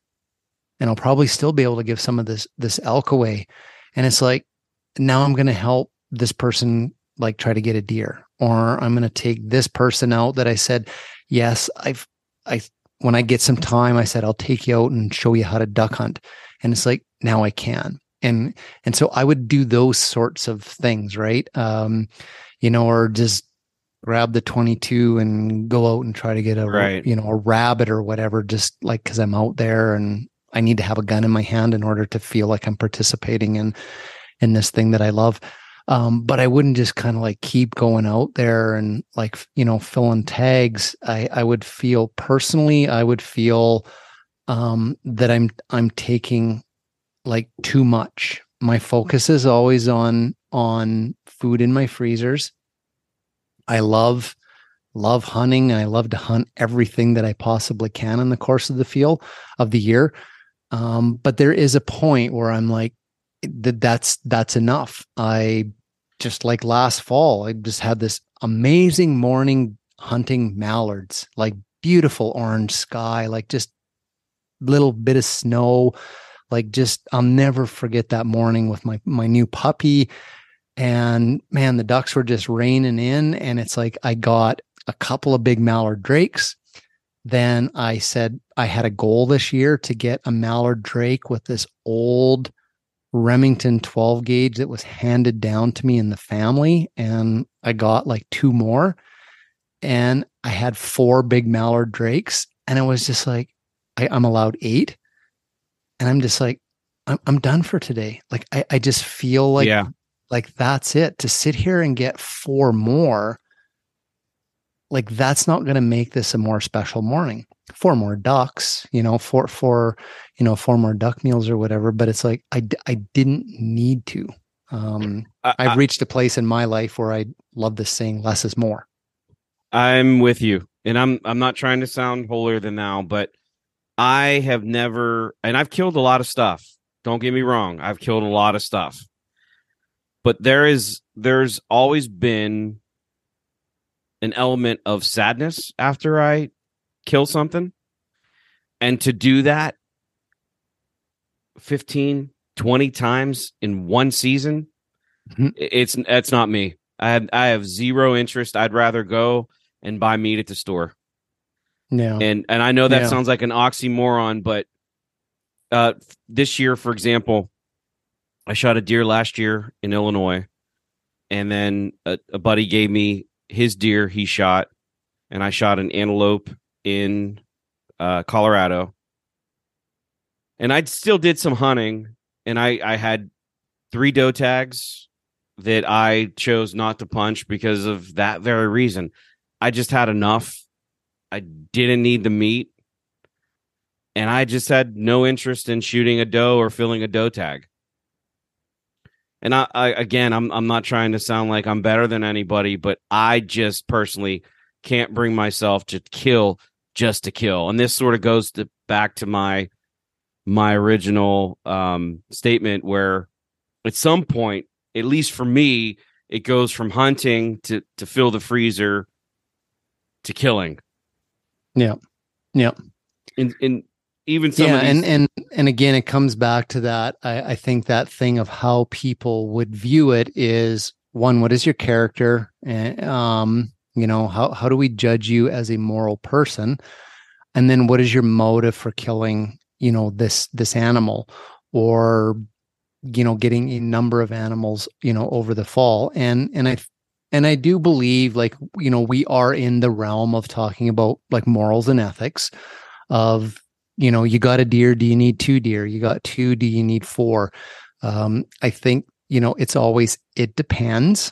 And I'll probably still be able to give some of this this elk away. And it's like now I'm going to help this person like try to get a deer or I'm going to take this person out that I said, "Yes, I've I when I get some time, I said I'll take you out and show you how to duck hunt." And it's like now I can. And and so I would do those sorts of things, right? Um you know, or just grab the 22 and go out and try to get a right. you know a rabbit or whatever just like cuz I'm out there and I need to have a gun in my hand in order to feel like I'm participating in in this thing that I love. Um, but I wouldn't just kind of like keep going out there and like you know filling tags. I I would feel personally I would feel um, that I'm I'm taking like too much. My focus is always on on food in my freezers I love love hunting and I love to hunt everything that I possibly can in the course of the field of the year. Um, but there is a point where I'm like, that that's that's enough. I just like last fall, I just had this amazing morning hunting mallards, like beautiful orange sky, like just little bit of snow, Like just I'll never forget that morning with my my new puppy. And man, the ducks were just raining in. And it's like I got a couple of big mallard drakes. Then I said I had a goal this year to get a mallard drake with this old Remington 12 gauge that was handed down to me in the family. And I got like two more. And I had four big mallard drakes. And it was just like, I, am allowed eight. And I'm just like, I'm, I'm done for today. Like, I, I just feel like, yeah. Like that's it to sit here and get four more. Like, that's not going to make this a more special morning four more ducks, you know, four, four, you know, four more duck meals or whatever. But it's like, I, I didn't need to. Um, I, I've reached a place in my life where I love this saying less is more. I'm with you. And I'm, I'm not trying to sound holier than thou, but I have never, and I've killed a lot of stuff. Don't get me wrong. I've killed a lot of stuff, but there is, there's always been an element of sadness after I kill something. And to do that 15 20 times in one season mm-hmm. it's it's not me. I have i have zero interest. I'd rather go and buy meat at the store. Yeah. And and i know that yeah. sounds like an oxymoron but uh this year for example i shot a deer last year in illinois and then a, a buddy gave me his deer he shot and i shot an antelope in uh, Colorado, and I still did some hunting, and I I had three doe tags that I chose not to punch because of that very reason. I just had enough. I didn't need the meat, and I just had no interest in shooting a doe or filling a doe tag. And I, I again, I'm I'm not trying to sound like I'm better than anybody, but I just personally can't bring myself to kill just to kill. And this sort of goes to back to my my original um, statement where at some point, at least for me, it goes from hunting to to fill the freezer to killing. Yeah. Yeah. And and even some yeah, these- and and and again, it comes back to that. I, I think that thing of how people would view it is one, what is your character? And um, you know how, how do we judge you as a moral person and then what is your motive for killing you know this this animal or you know getting a number of animals you know over the fall and and i and i do believe like you know we are in the realm of talking about like morals and ethics of you know you got a deer do you need two deer? You got two do you need four? Um i think you know it's always it depends.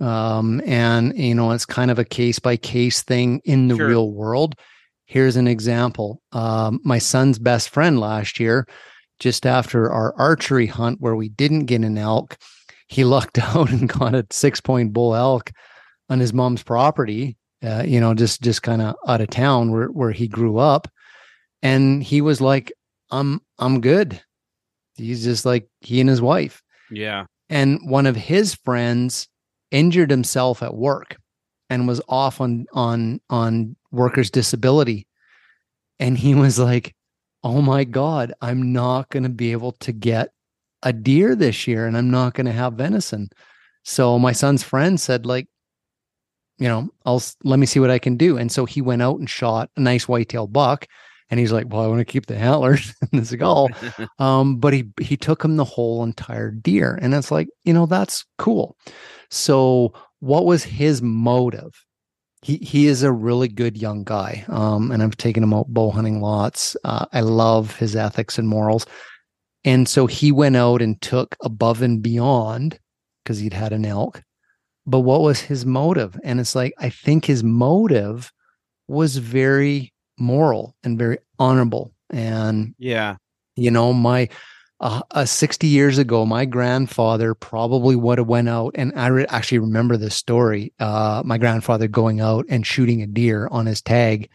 Um, and you know it's kind of a case by case thing in the sure. real world. Here's an example. Um, my son's best friend last year just after our archery hunt where we didn't get an elk he lucked out and got a six point bull elk on his mom's property uh, you know just just kind of out of town where where he grew up and he was like i'm i'm good. He's just like he and his wife. Yeah. And one of his friends injured himself at work and was off on on on workers disability. And he was like oh my god i'm not going to be able to get a deer this year and i'm not going to have venison. So my son's friend said like you know i'll let me see what i can do. And so he went out and shot a nice whitetail buck and he's like well i want to keep the antlers and the skull um, but he he took him the whole entire deer and it's like you know that's cool so, what was his motive? He he is a really good young guy, um, and I've taken him out bow hunting lots. Uh, I love his ethics and morals, and so he went out and took above and beyond because he'd had an elk. But what was his motive? And it's like I think his motive was very moral and very honorable. And yeah, you know my uh, uh, 60 years ago, my grandfather probably would have went out, and I re- actually remember this story. Uh, my grandfather going out and shooting a deer on his tag,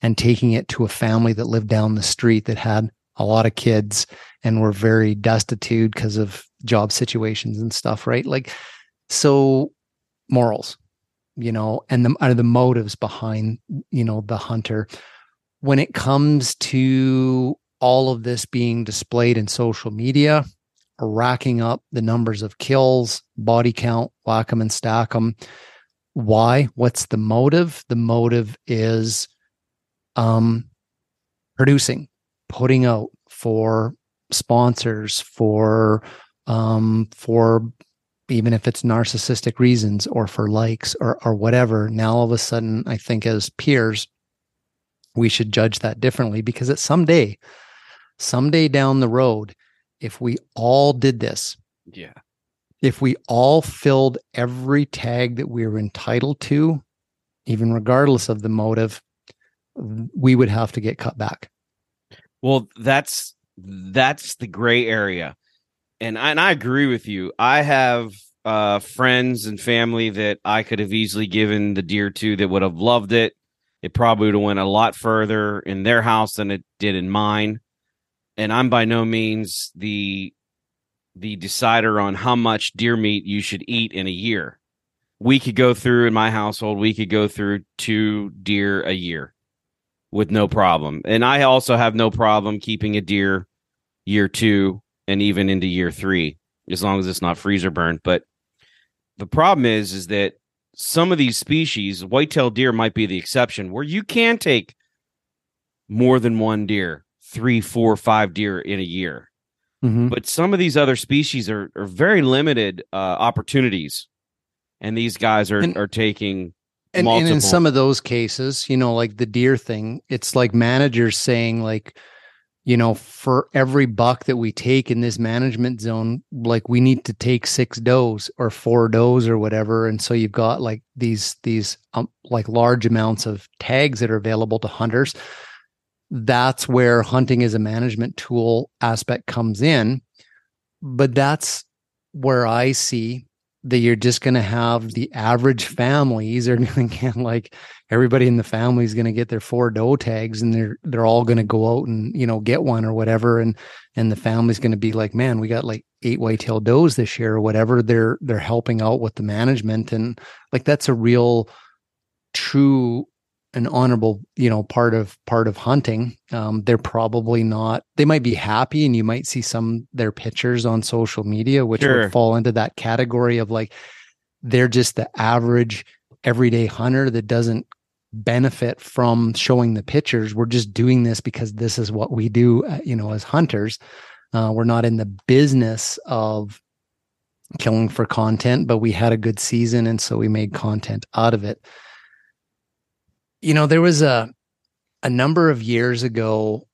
and taking it to a family that lived down the street that had a lot of kids and were very destitute because of job situations and stuff. Right, like so morals, you know, and the are the motives behind you know the hunter when it comes to all of this being displayed in social media, racking up the numbers of kills, body count, whack them and stack them. Why? What's the motive? The motive is um, producing, putting out for sponsors, for um, for even if it's narcissistic reasons or for likes or or whatever. Now all of a sudden, I think as peers, we should judge that differently because at someday, someday down the road, if we all did this, Yeah. if we all filled every tag that we were entitled to, even regardless of the motive, we would have to get cut back. Well, that's that's the gray area. And I, and I agree with you. I have uh friends and family that I could have easily given the deer to that would have loved it. It probably would have went a lot further in their house than it did in mine. And I'm by no means the the decider on how much deer meat you should eat in a year. We could go through in my household, we could go through two deer a year with no problem. And I also have no problem keeping a deer year two and even into year three, as long as it's not freezer burned. But the problem is, is that some of these species, whitetail deer might be the exception, where you can take more than one deer, three, four, five deer in a year. But some of these other species are, are very limited uh, opportunities. And these guys are, And- are taking And, and in some of those cases, you know, like the deer thing, it's like managers saying, like, you know, for every buck that we take in this management zone, like we need to take six does or four does or whatever. And so you've got like these these um, like large amounts of tags that are available to hunters. That's where hunting as a management tool aspect comes in. But that's where I see that you're just going to have the average families are going to get like everybody in the family is going to get their four doe tags and they're they're all going to go out and you know get one or whatever. And and the family's going to be like man we got like eight whitetail does this year or whatever. They're they're helping out with the management. And like that's a real true and honorable you know part of part of hunting. Um they're probably not they might be happy and you might see some their pictures on social media which Sure. would fall into that category of like they're just the average everyday hunter that doesn't benefit from showing the pictures. We're just doing this because this is what we do uh, you know as hunters. Uh, we're not in the business of killing for content but we had a good season and so we made content out of it you know there was a a number of years ago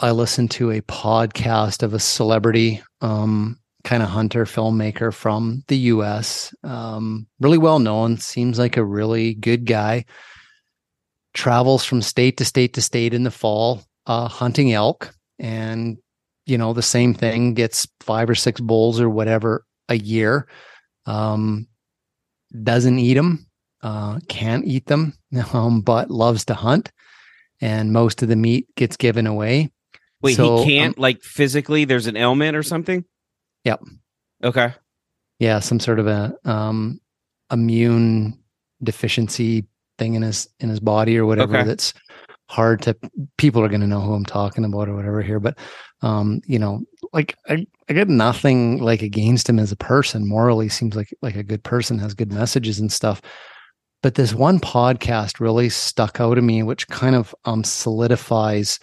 i listened to a podcast of a celebrity um kind of hunter filmmaker from the us um really well known seems like a really good guy. Travels from state to state to state in the fall uh hunting elk and you know the same thing gets five or six bulls or whatever a year um doesn't eat them uh, can't eat them, um, but loves to hunt, and most of the meat gets given away. Wait, So, he can't like physically. There's an ailment or something. Yep. Okay. Yeah, some sort of a um, immune deficiency thing in his in his body or whatever. Okay. That's hard to. People are going to know who I'm talking about or whatever here, but um, you know, like I, I got nothing like against him as a person. Morally, seems like like a good person, has good messages and stuff. But this one podcast really stuck out to me, which kind of um solidifies,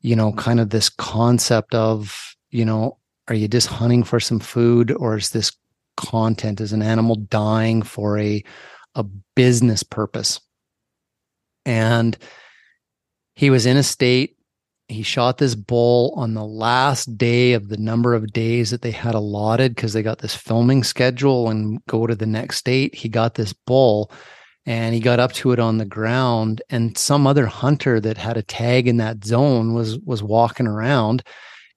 you know, kind of this concept of, you know, are you just hunting for some food or is this content? Is an animal dying for a a business purpose? And he was in a state he shot this bull on the last day of the number of days that they had allotted because they got this filming schedule and go to the next state. He got this bull and he got up to it on the ground and some other hunter that had a tag in that zone was was walking around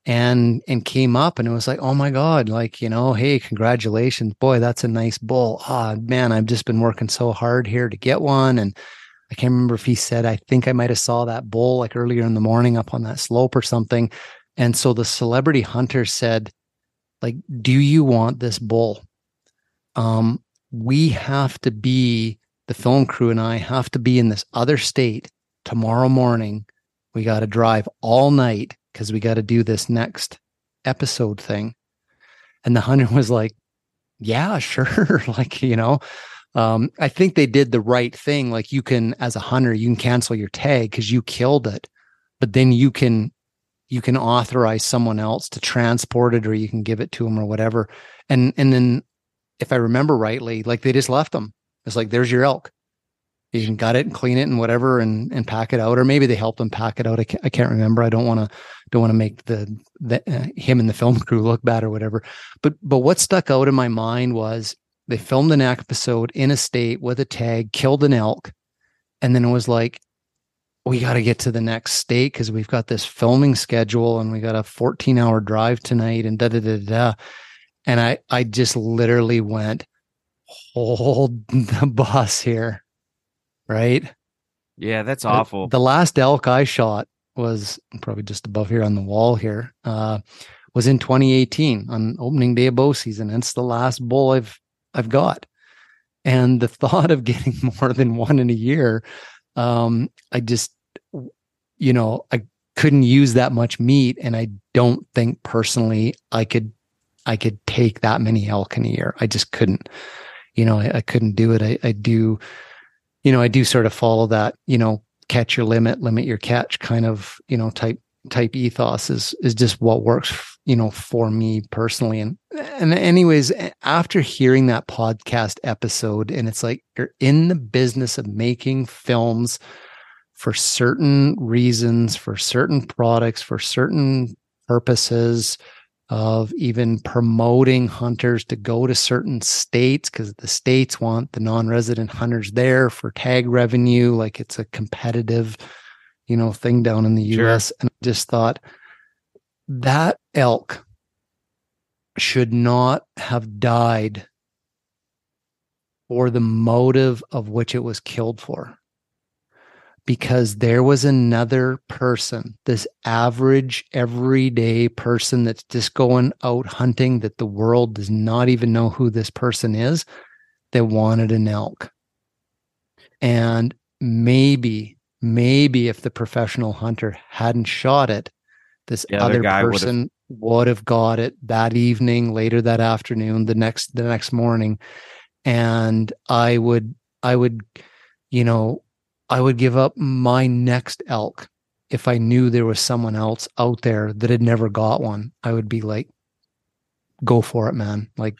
and and came up and it was like oh my god like you know hey congratulations boy that's a nice bull ah man i've just been working so hard here to get one and I can't remember if he said, I think I might have saw that bull like earlier in the morning up on that slope or something. And so the celebrity hunter said, like, do you want this bull? Um, we have to be the film crew and I have to be in this other state tomorrow morning. We got to drive all night because we got to do this next episode thing. And the hunter was like, yeah, sure. like, you know, um, I think they did the right thing. Like you can, as a hunter, you can cancel your tag because you killed it, but then you can, you can authorize someone else to transport it or you can give it to them or whatever. And, and then if I remember rightly, like they just left them. It's like, there's your elk. You can gut it and clean it and whatever and, and pack it out. Or maybe they helped them pack it out. I can't, I can't remember. I don't want to, don't want to make the, the uh, him and the film crew look bad or whatever. But, but what stuck out in my mind was they filmed an episode in a state with a tag, killed an elk. And then it was like, we got to get to the next state because we've got this filming schedule and we got a 14 hour drive tonight and da da da da. And I, I just literally went, hold the bus here. Right. Yeah, that's awful. The, the last elk I shot was probably just above here on the wall here. Uh, was in 2018 on opening day of bow season. And it's the last bull I've I've got. And the thought of getting more than one in a year, um, I just, you know, I couldn't use that much meat, and I don't think personally I could, I could take that many elk in a year. I just couldn't, you know, I, I couldn't do it. I, I do, you know, I do sort of follow that, you know, catch your limit, limit your catch kind of, you know, type type ethos is is just what works you know for me personally and and anyways after hearing that podcast episode and it's like you're in the business of making films for certain reasons for certain products for certain purposes of even promoting hunters to go to certain states because the states want the non-resident hunters there for tag revenue like it's a competitive you know thing down in the US sure. and I just thought that elk should not have died for the motive of which it was killed for because there was another person, this average, everyday person that's just going out hunting that the world does not even know who this person is that wanted an elk. And maybe maybe if the professional hunter hadn't shot it, this the other, other person would have got it that evening, later that afternoon, the next the next morning, and I would I would, you know, I would give up my next elk if I knew there was someone else out there that had never got one. I would be like, go for it, man. Like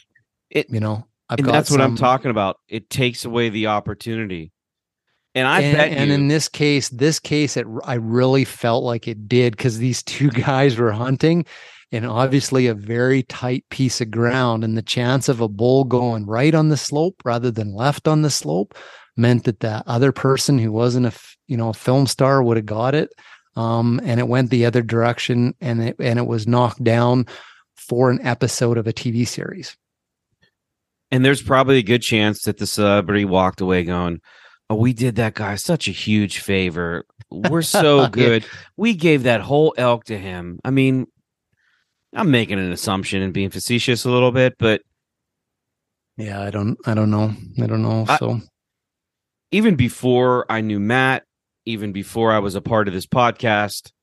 it, you know. I've and that's some, what I'm talking about. It takes away the opportunity. And I and, bet and you, in this case, this case, it I really felt like it did because these two guys were hunting and obviously a very tight piece of ground. And the chance of a bull going right on the slope rather than left on the slope meant that that other person who wasn't a you know a film star would have got it. Um, and it went the other direction and it and it was knocked down for an episode of a TV series. And there's probably a good chance that the celebrity walked away going, Oh, we did that guy such a huge favor. We're so good. yeah. We gave that whole elk to him. I mean, I'm making an assumption and being facetious a little bit, but yeah, I don't, I don't know, I don't know. I, so even before I knew Matt, even before I was a part of this podcast,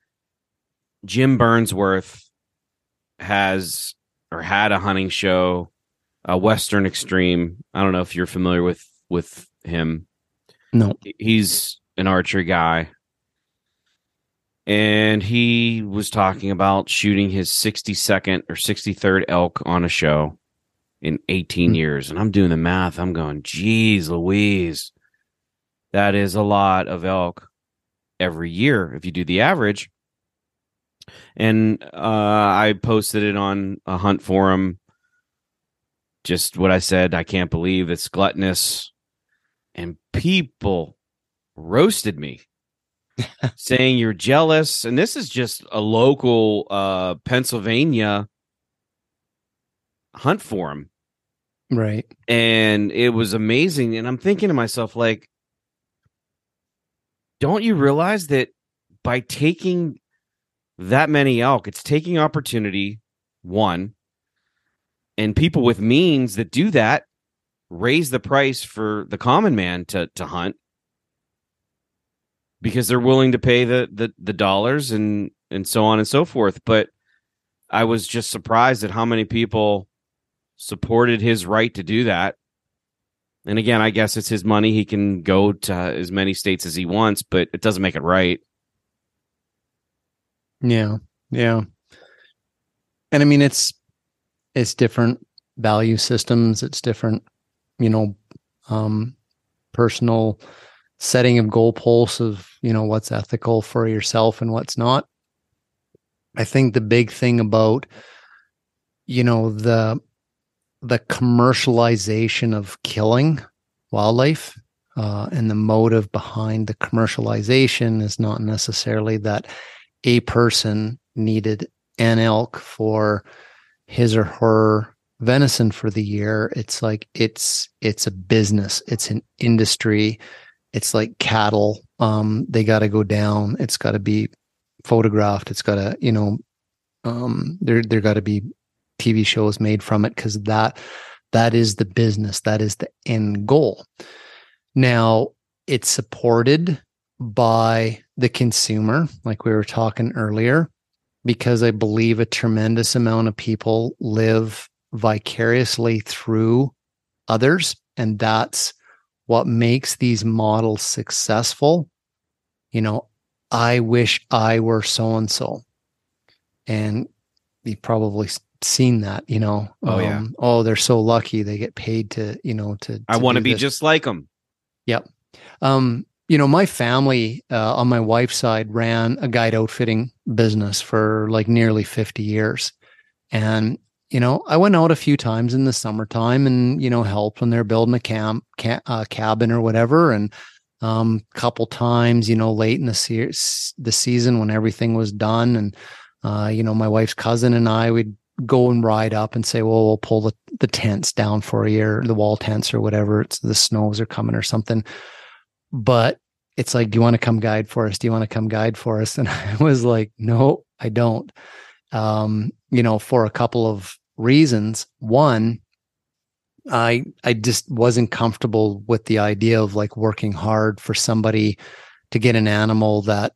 Jim Burnworth has or had a hunting show, a Western Extreme. I don't know if you're familiar with with him. No. He's an archery guy. And he was talking about shooting his 62nd or 63rd elk on a show in 18 mm-hmm. years. And I'm doing the math. I'm going, geez, Louise, that is a lot of elk every year if you do the average. And uh, I posted it on a hunt forum. Just what I said. I can't believe it's gluttonous and people roasted me saying you're jealous and this is just a local uh Pennsylvania hunt forum right and it was amazing and I'm thinking to myself like don't you realize that by taking that many elk it's taking opportunity one and people with means that do that raise the price for the common man to to hunt because they're willing to pay the the, the dollars and and so on and so forth. But I was just surprised at how many people supported his right to do that. And again, I guess it's his money. He can go to as many states as he wants, but it doesn't make it right. Yeah. Yeah. And I mean it's it's different value systems, it's different, you know, um personal setting of goalposts of, you know, what's ethical for yourself and what's not. I think the big thing about you know the the commercialization of killing wildlife uh, and the motive behind the commercialization is not necessarily that a person needed an elk for his or her venison for the year. It's like it's it's a business. It's an industry. It's like cattle. Um they got to go down. It's got to be photographed. It's got to you know um there there got to be tv shows made from it because that that is the business that is the end goal now it's supported by the consumer like we were talking earlier because i believe a tremendous amount of people live vicariously through others and that's what makes these models successful you know I wish I were so and so. And you've probably seen that, you know. Oh, yeah. um, Oh, they're so lucky they get paid to, you know, to. I want to be this. just like them. Yep. Um, you know, my family uh, on my wife's side ran a guide outfitting business for like nearly 50 years. And, you know, I went out a few times in the summertime and, you know, helped when they're building a camp, ca- uh, cabin or whatever. And, um, couple times, you know, late in the se- the season when everything was done. And, uh, you know, my wife's cousin and I would go and ride up and say, well, we'll pull the, the tents down for you or the wall tents or whatever. It's the snows are coming or something. But it's like, do you want to come guide for us? Do you want to come guide for us? And I was like, no, I don't. Um, you know, for a couple of reasons. One, I I just wasn't comfortable with the idea of like working hard for somebody to get an animal that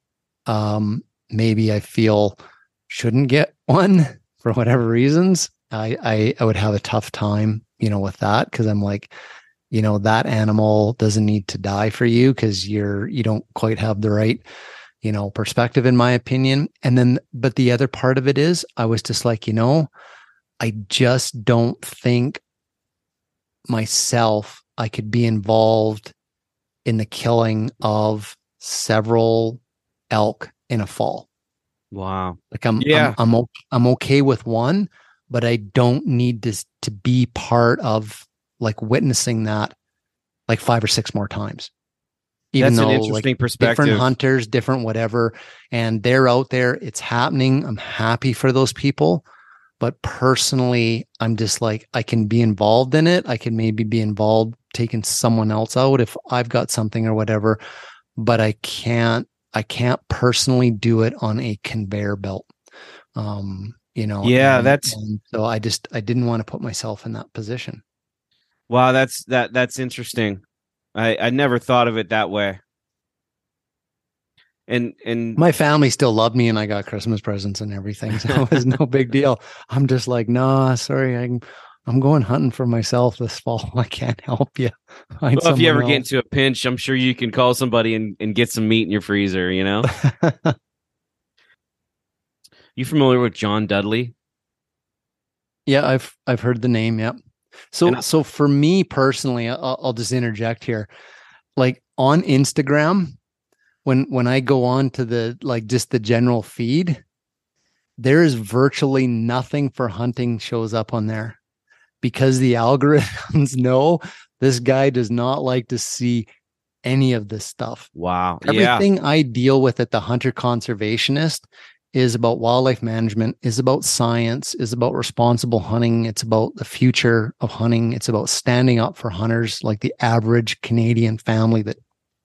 um maybe I feel shouldn't get one for whatever reasons. I I, I would have a tough time, you know, with that because I'm like, you know, that animal doesn't need to die for you because you're you don't quite have the right you know perspective in my opinion and then but the other part of it is i was just like you know i just don't think myself i could be involved in the killing of several elk in a fall Wow. like i'm Yeah. I'm, I'm, o- I'm okay with one but i don't need to to be part of like witnessing that like five or six more times Even That's an like, interesting perspective. different hunters, different whatever, and they're out there. It's happening. I'm happy for those people. But personally, I'm just like, I can be involved in it. I can maybe be involved taking someone else out if I've got something or whatever, but I can't, I can't personally do it on a conveyor belt. Um, you know, Yeah, and- that's- and so I just, I didn't want to put myself in that position. Wow, that's that that's interesting. I I never thought of it that way. And and my family still loved me and I got Christmas presents and everything. So it was no big deal. I'm just like, nah, sorry. I'm, I'm going hunting for myself this fall. I can't help you. Find well, if you ever someone get into a pinch, I'm sure you can call somebody and, and get some meat in your freezer, you know? you familiar with John Dudley? yeah, I've, I've heard the name. Yep. So, I- so for me personally, I'll, I'll just interject here. Like on Instagram, when, when I go on to the, like just the general feed, there is virtually nothing for hunting shows up on there because the algorithms know this guy does not like to see any of this stuff. Wow. Yeah. Everything I deal with at the hunter conservationist is about wildlife management, is about science, is about responsible hunting. It's about the future of hunting. It's about standing up for hunters like the average Canadian family that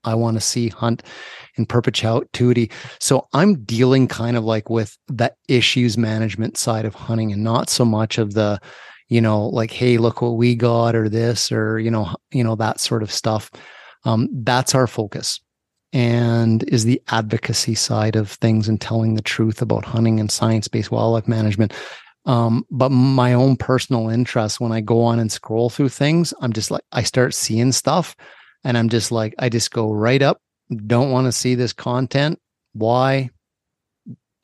I want to see hunt in perpetuity. So I'm dealing kind of like with the issues management side of hunting and not so much of the, you know, like, hey, look what we got or this or, you know, you know, that sort of stuff. Um, that's our focus. and is the advocacy side of things and telling the truth about hunting and science-based wildlife management. Um, but my own personal interest when I go on and scroll through things, I'm just like I start seeing stuff and I'm just like, I just go right up, don't want to see this content. Why?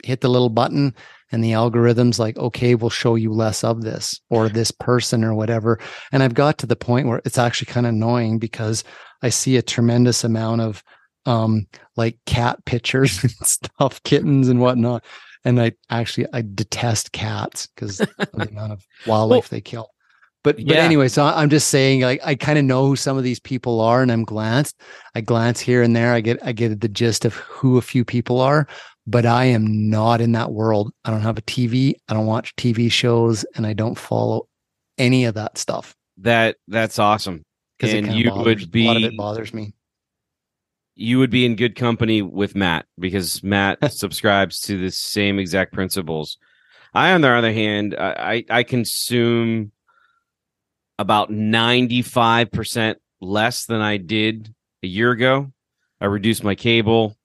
Hit the little button and the algorithm's like, okay, we'll show you less of this or this person or whatever. And I've got to the point where it's actually kind of annoying because I see a tremendous amount of um like cat pictures and stuff, kittens and whatnot. And I actually I detest cats because the amount of wildlife well, they kill. But but yeah. anyway, so I'm just saying like I kind of know who some of these people are and I'm glanced. I glance here and there. I get I get the gist of who a few people are, but I am not in that world. I don't have a TV. I don't watch TV shows, and I don't follow any of that stuff. That that's awesome. Because you bothers, would be a lot of it bothers me. You would be in good company with Matt because Matt subscribes to the same exact principles. I, on the other hand, I I consume about ninety five percent less than I did a year ago. I reduced my cable.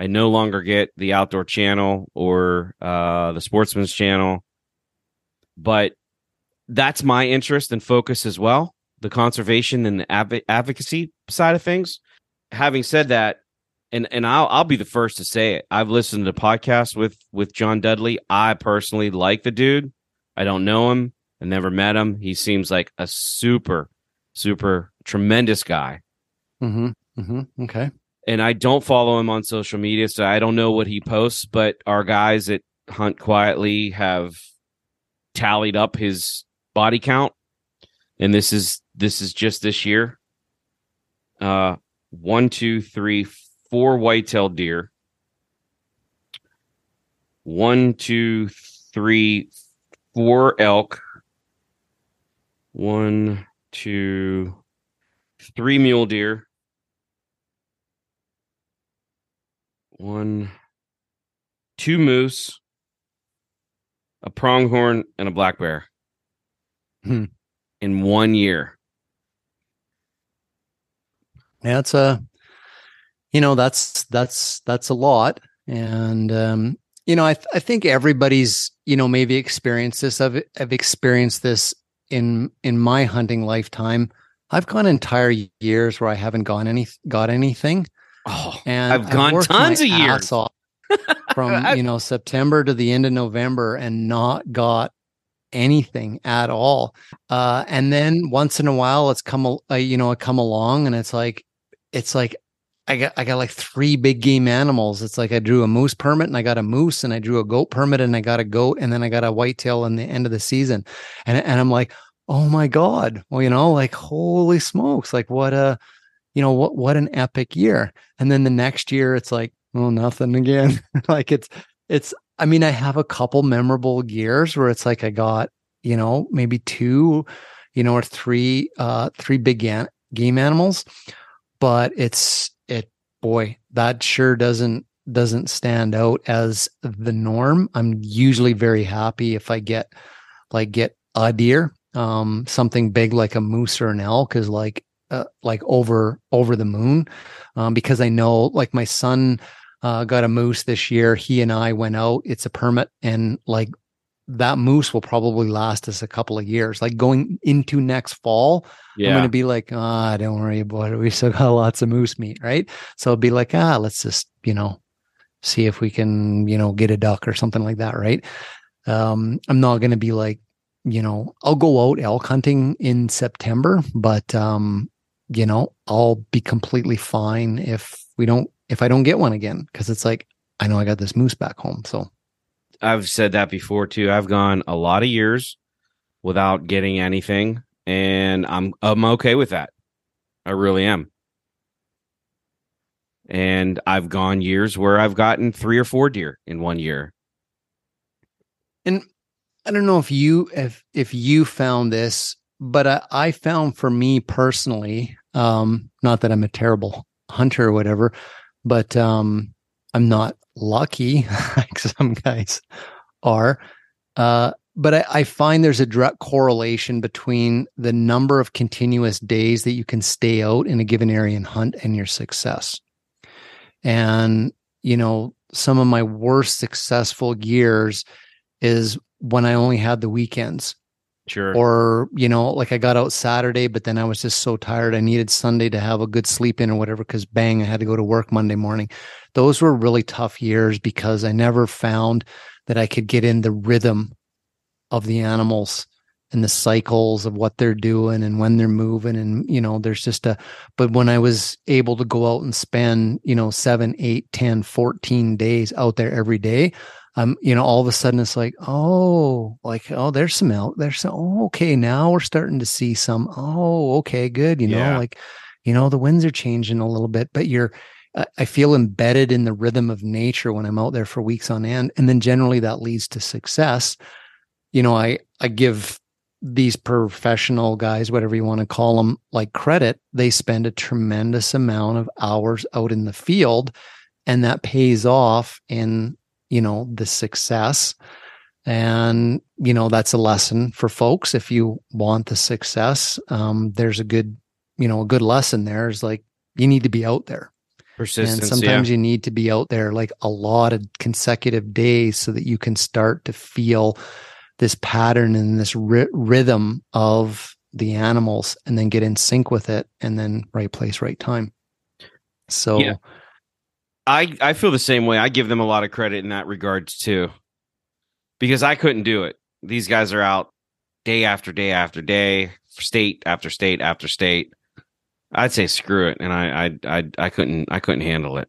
I no longer get the outdoor channel or uh, the sportsman's channel, but that's my interest and focus as well the conservation and the adv- advocacy side of things. Having said that, and and I'll I'll be the first to say it. I've listened to podcasts with with John Dudley. I personally like the dude. I don't know him. I never met him. He seems like a super, super tremendous guy. Mm-hmm. Mm-hmm. Okay and I don't follow him on social media, so I don't know what he posts. But our guys at Hunt Quietly have tallied up his body count, and this is this is just this year. Uh, one, two, three, four white-tailed deer. One, two, three, four elk. One, two, three mule deer one, two moose, a pronghorn, and a black bear hmm. in one year. Yeah, it's a, you know, that's that's that's a lot, and um, you know, I th- I think everybody's you know maybe experienced this. I've I've experienced this in in my hunting lifetime. I've gone entire years where I haven't gone any got anything. Oh, and I've gone I've tons of years from you know September to the end of November and not got anything at all. Uh, and then once in a while, it's come uh, you know it come along and it's like it's like I got I got like three big game animals. It's like I drew a moose permit and I got a moose and I drew a goat permit and I got a goat and then I got a whitetail in the end of the season. And and I'm like, oh my god, well you know like holy smokes, like what a you know what what an epic year. And then the next year it's like oh nothing again. Like it's it's i mean i have a couple memorable years where it's like i got you know maybe two you know or three uh three big game animals. But it's it boy that sure doesn't doesn't stand out as the norm. I'm usually very happy if i get like get a deer um something big like a moose or an elk is like uh, like over over the moon um, because I know like my son uh, got a moose this year. He and I went out. It's a permit, and like that moose will probably last us a couple of years. Like going into next fall, yeah. I'm going to be like, ah, oh, don't worry about it. We still got lots of moose meat, right? So I'll be like, ah, let's just you know see if we can you know get a duck or something like that, right? Um, I'm not going to be like you know, I'll go out elk hunting in September, but um, you know, I'll be completely fine if we don't if I don't get one again because it's like I know I got this moose back home. So I've said that before too. I've gone a lot of years without getting anything and I'm I'm okay with that. I really am. And I've gone years where I've gotten 3 or 4 deer in one year. And I don't know if you if if you found this, but I, I found for me personally, um, not that I'm a terrible hunter or whatever, but um, I'm not lucky like some guys are. Uh, but I, I, find there's a direct correlation between the number of continuous days that you can stay out in a given area and hunt and your success. And, you know, some of my worst successful years is when I only had the weekends. Sure. Or, you know, like I got out Saturday, but then I was just so tired. I needed Sunday to have a good sleep in or whatever, because bang, I had to go to work Monday morning. Those were really tough years because I never found that I could get in the rhythm of the animals and the cycles of what they're doing and when they're moving and you know there's just a but when i was able to go out and spend you know 7 8 10 14 days out there every day um you know all of a sudden it's like oh like oh there's some elk there's some oh, okay now we're starting to see some oh okay good you know Yeah. like you know the winds are changing a little bit but you're I- I feel embedded in the rhythm of nature when I'm out there for weeks on end. And then generally that leads to success. You know, I, I give these professional guys, whatever you want to call them, like credit. They spend a tremendous amount of hours out in the field and that pays off in, you know, the success. And, you know, that's a lesson for folks. If you want the success, um, there's a good, you know, a good lesson there is like, you need to be out there Persistence. and sometimes you need to be out there like a lot of consecutive days so that you can start to feel this pattern and this ry- rhythm of the animals and then get in sync with it and then right place right time so Yeah. I I feel the same way. I give them a lot of credit in that regards too, because I couldn't do it. These guys are out day after day after day, state after state after state. I'd say screw it, and I I I, I couldn't I couldn't handle it.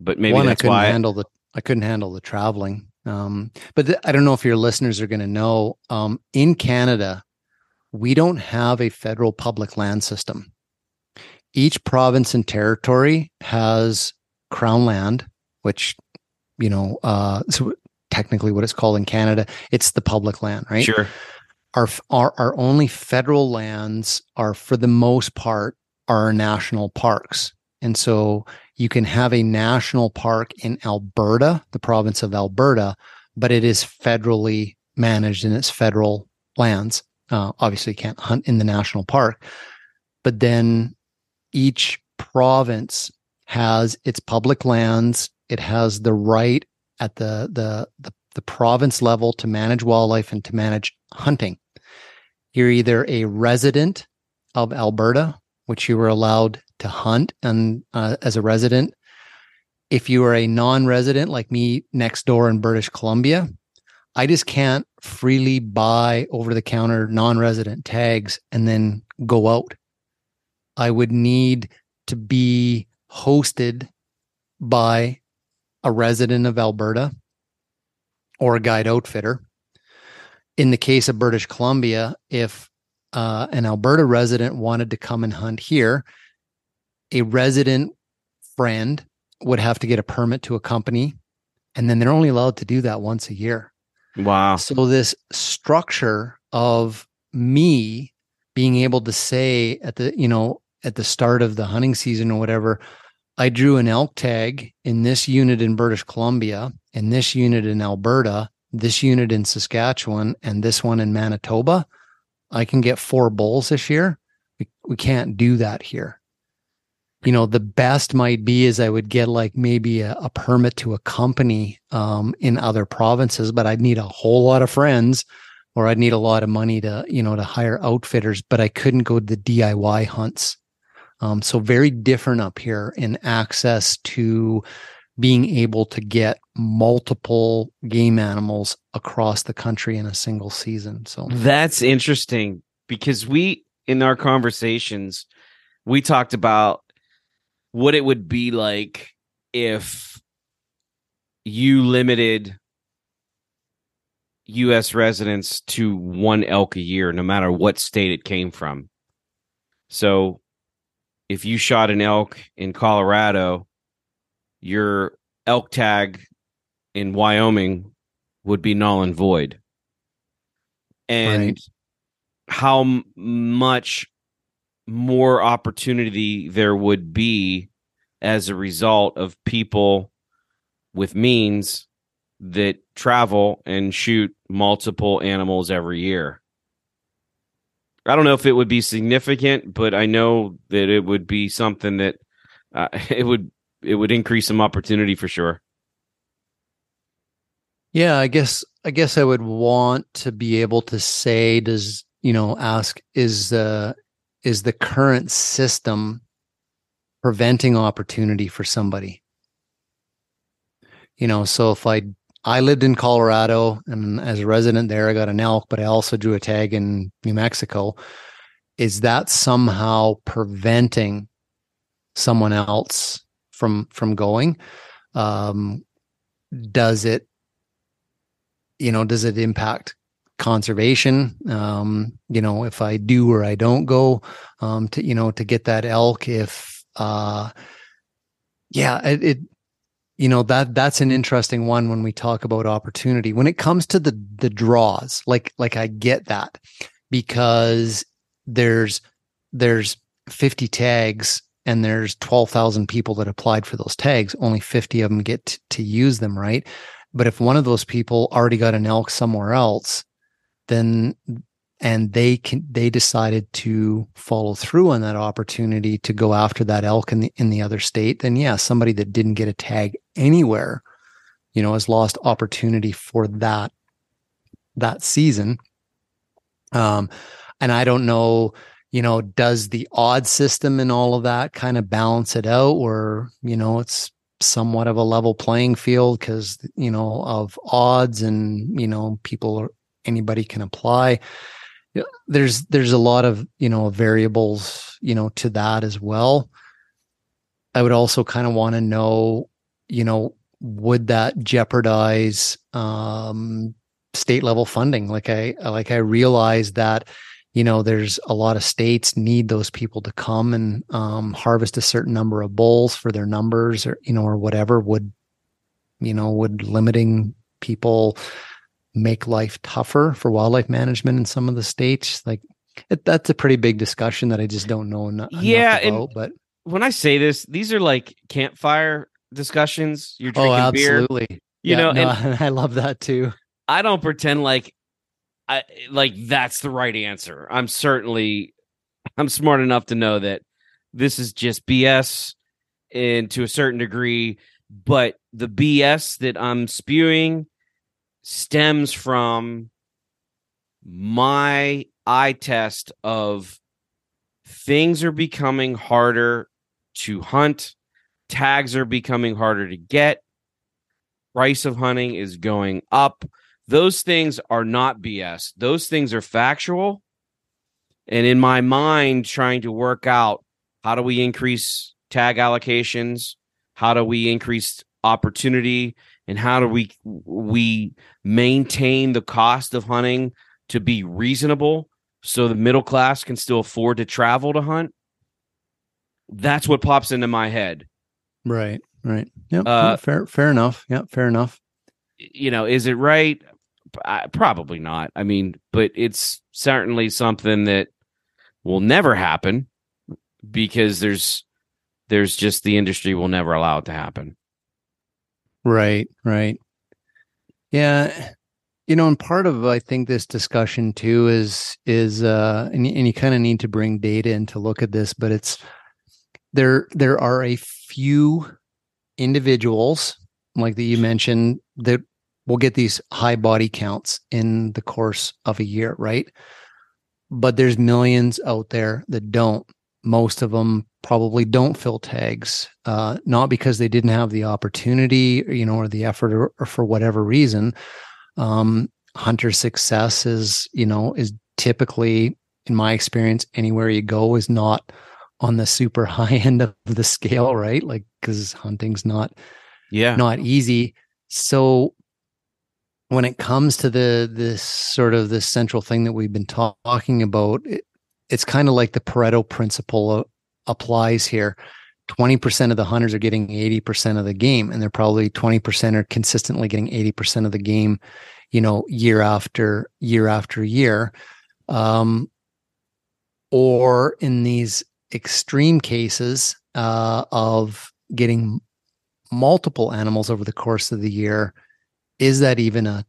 But maybe one i couldn't why. handle the i couldn't handle the traveling um but th- i don't know if your listeners are going to know um in canada we don't have a federal public land system each province and territory has crown land which you know uh so technically what it's called in canada it's the public land right? Sure. our our our only federal lands are for the most part our national parks. And so you can have a national park in Alberta the province of Alberta but it is federally managed and it's federal lands. Uh, obviously you can't hunt in the national park but then each province has its public lands it has the right at the the the, the province level to manage wildlife and to manage hunting you're either a resident of Alberta, which you were allowed to hunt and uh, as a resident. If you are a non-resident like me next door in British Columbia, I just can't freely buy over-the-counter non-resident tags and then go out. I would need to be hosted by a resident of Alberta or a guide outfitter in the case of British Columbia, if uh, an Alberta resident wanted to come and hunt here, a resident friend would have to get a permit to accompany, and then they're only allowed to do that once a year. Wow. So this structure of me being able to say at the you know at the start of the hunting season or whatever, I drew an elk tag in this unit in British Columbia, in this unit in Alberta, this unit in Saskatchewan, and this one in Manitoba. I can get four bulls this year. We we can't do that here. You know, the best might be is I would get like maybe a, a permit to accompany um, in other provinces, but I'd need a whole lot of friends or I'd need a lot of money to, you know, to hire outfitters, but I couldn't go to the DIY hunts. Um, so very different up here in access to being able to get multiple game animals across the country in a single season. So That's interesting because we, in our conversations, we talked about what it would be like if you limited U.S. residents to one elk a year, no matter what state it came from. So if you shot an elk in Colorado, your elk tag in Wyoming would be null and void. And Right. how m- much more opportunity there would be as a result of people with means that travel and shoot multiple animals every year. I don't know if it would be significant, but I know that it would be something that uh, it would it would increase some opportunity for sure. Yeah, I guess I guess I would want to be able to say, does you know, ask is the is the current system preventing opportunity for somebody? You know, so if I I lived in Colorado and as a resident there, I got an elk, but I also drew a tag in New Mexico. Is that somehow preventing someone else from from going? Um, does it, you know, does it impact conservation? Um, you know, if I do or I don't go, um, to you know, to get that elk, if uh, yeah, it, it you know that that's an interesting one when we talk about opportunity. When it comes to the the draws like like i get that because there's there's 50 tags and there's 12,000 people that applied for those tags. Only 50 of them get t- to use them right? But if one of those people already got an elk somewhere else then and they can they decided to follow through on that opportunity to go after that elk in the in the other state then yeah somebody that didn't get a tag anywhere you know has lost opportunity for that that season. Um and i don't know you know does the odd system and all of that kind of balance it out or you know it's somewhat of a level playing field because you know of odds and you know people or anybody can apply. There's there's a lot of you know variables you know to that as well. I would also kind of want to know you know would that jeopardize um state level funding? Like i like i realize that you know there's a lot of states need those people to come and um, harvest a certain number of bulls for their numbers or you know or whatever would you know would limiting people make life tougher for wildlife management in some of the states. Like it, that's a pretty big discussion that i just don't know enough yeah about, but when i say this these are like campfire discussions you're oh drinking absolutely. Beer you know no, and i love that too. I don't pretend like i like that's the right answer. I'm certainly i'm smart enough to know that this is just bs and to a certain degree but the bs that i'm spewing stems from my eye test of things are becoming harder to hunt, tags are becoming harder to get, price of hunting is going up. Those things are not BS. Those things are factual. And in my mind, trying to work out how do we increase tag allocations? How do we increase opportunity? and how do we we maintain the cost of hunting to be reasonable so the middle class can still afford to travel to hunt that's what pops into my head right right. Yeah Uh, fair fair enough. Yeah fair enough. you know is it right? I, probably not. I mean but it's certainly something that will never happen because there's there's just the industry will never allow it to happen. Right, right. Yeah. You know, and part of I think this discussion too is is uh and, and you kind of need to bring data in to look at this, but it's there there are a few individuals like that you mentioned that will get these high body counts in the course of a year, right? But there's millions out there that don't. Most of them probably don't fill tags, uh, not because they didn't have the opportunity, you know, or the effort, or, or for whatever reason. Um, hunter success is, you know, is typically, in my experience, anywhere you go is not on the super high end of the scale, right? Like, because hunting's not, yeah, not easy. So when it comes to the this sort of this central thing that we've been ta- talking about, it, it's kind of like the Pareto principle applies here. 20% of the hunters are getting 80% of the game and they're probably 20% are consistently getting 80% of the game you know year after year after year um, or in these extreme cases uh, of getting multiple animals over the course of the year is that even a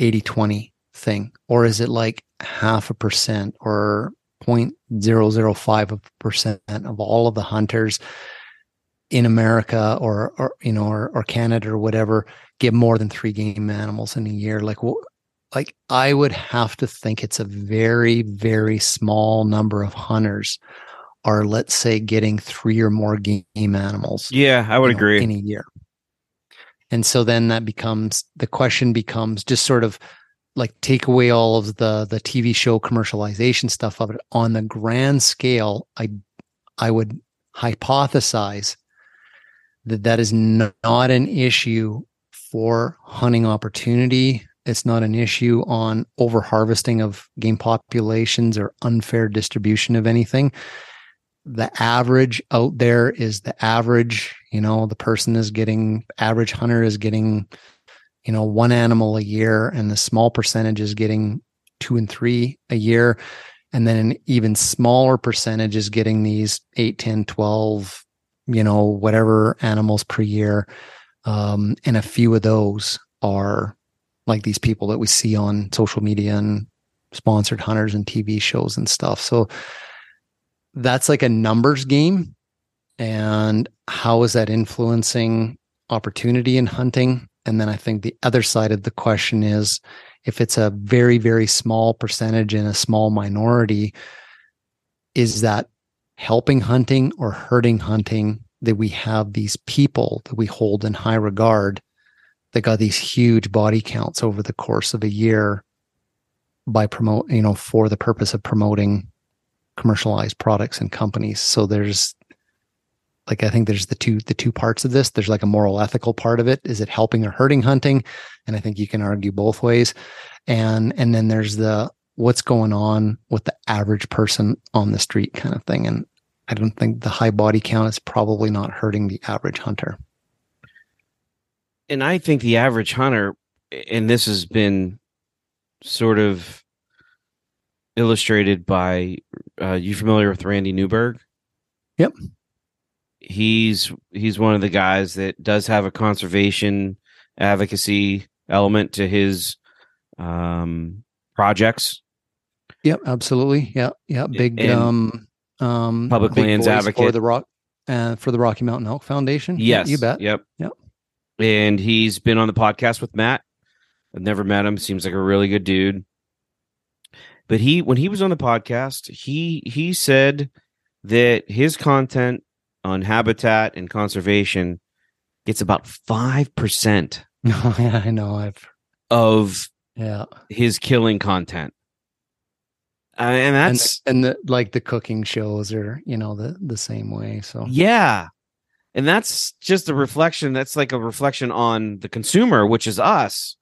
80-20 thing or is it like half a percent or 0.005% of all of the hunters in America or or you know or, or Canada or whatever get more than three game animals in a year. Like like I would have to think it's a very very small number of hunters are let's say getting three or more game animals. Yeah, I would you know, agree in a year. And so then that becomes the question becomes just sort of like take away all of the the TV show commercialization stuff of it on the grand scale. I I would hypothesize that that is not an issue for hunting opportunity. It's not an issue on over harvesting of game populations or unfair distribution of anything. The average out there is the average, you know, the person is getting, average hunter is getting, you know, one animal a year, and the small percentage is getting two and three a year. And then an even smaller percentage is getting these 8, 10, 12, you know, whatever animals per year. Um, and a few of those are like these people that we see on social media and sponsored hunters and TV shows and stuff. So that's like a numbers game. And how is that influencing opportunity in hunting? And then I think the other side of the question is if it's a very, very small percentage in a small minority, is that helping hunting or hurting hunting that we have these people that we hold in high regard that got these huge body counts over the course of a year by promote, you know, for the purpose of promoting commercialized products and companies. So there's like I think there's the two the two parts of this. There's like a moral ethical part of it. Is it helping or hurting hunting? And I think you can argue both ways. And and then there's the what's going on with the average person on the street kind of thing. And I don't think the high body count is probably not hurting the average hunter. And I think the average hunter, and this has been sort of illustrated by uh, you familiar with Randy Newberg? Yep. He's he's one of the guys that does have a conservation advocacy element to his um projects. Yep absolutely. Yeah yeah big And um um public big lands advocate. for the rock uh, for the rocky mountain elk foundation. Yeah, yes you bet. yep. Yep. and he's been on the podcast with matt. I've never met him. Seems like a really good dude but he when he was on the podcast he he said that his content on habitat and conservation gets about 5% yeah i know i've of yeah his killing content uh, and and that's the, and the like the cooking shows are you know the the same way so Yeah. And that's just a reflection. That's like a reflection on the consumer, which is us.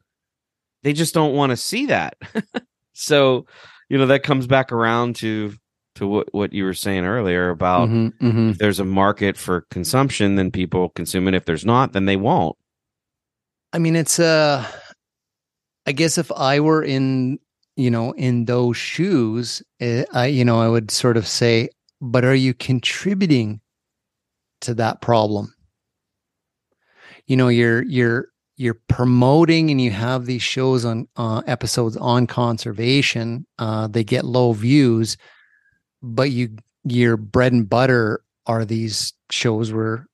They just don't want to see that. so, you know, that comes back around to to what, what you were saying earlier about Mhm, mhm. if there's a market for consumption, then people consume it. If there's not, then they won't. I mean, it's uh I guess if I were in, you know, in those shoes, eh, I, you know, I would sort of say, but are you contributing to that problem? You know, you're you're you're promoting and you have these shows on uh, episodes on conservation. Uh, they get low views, but you your bread and butter are these shows where,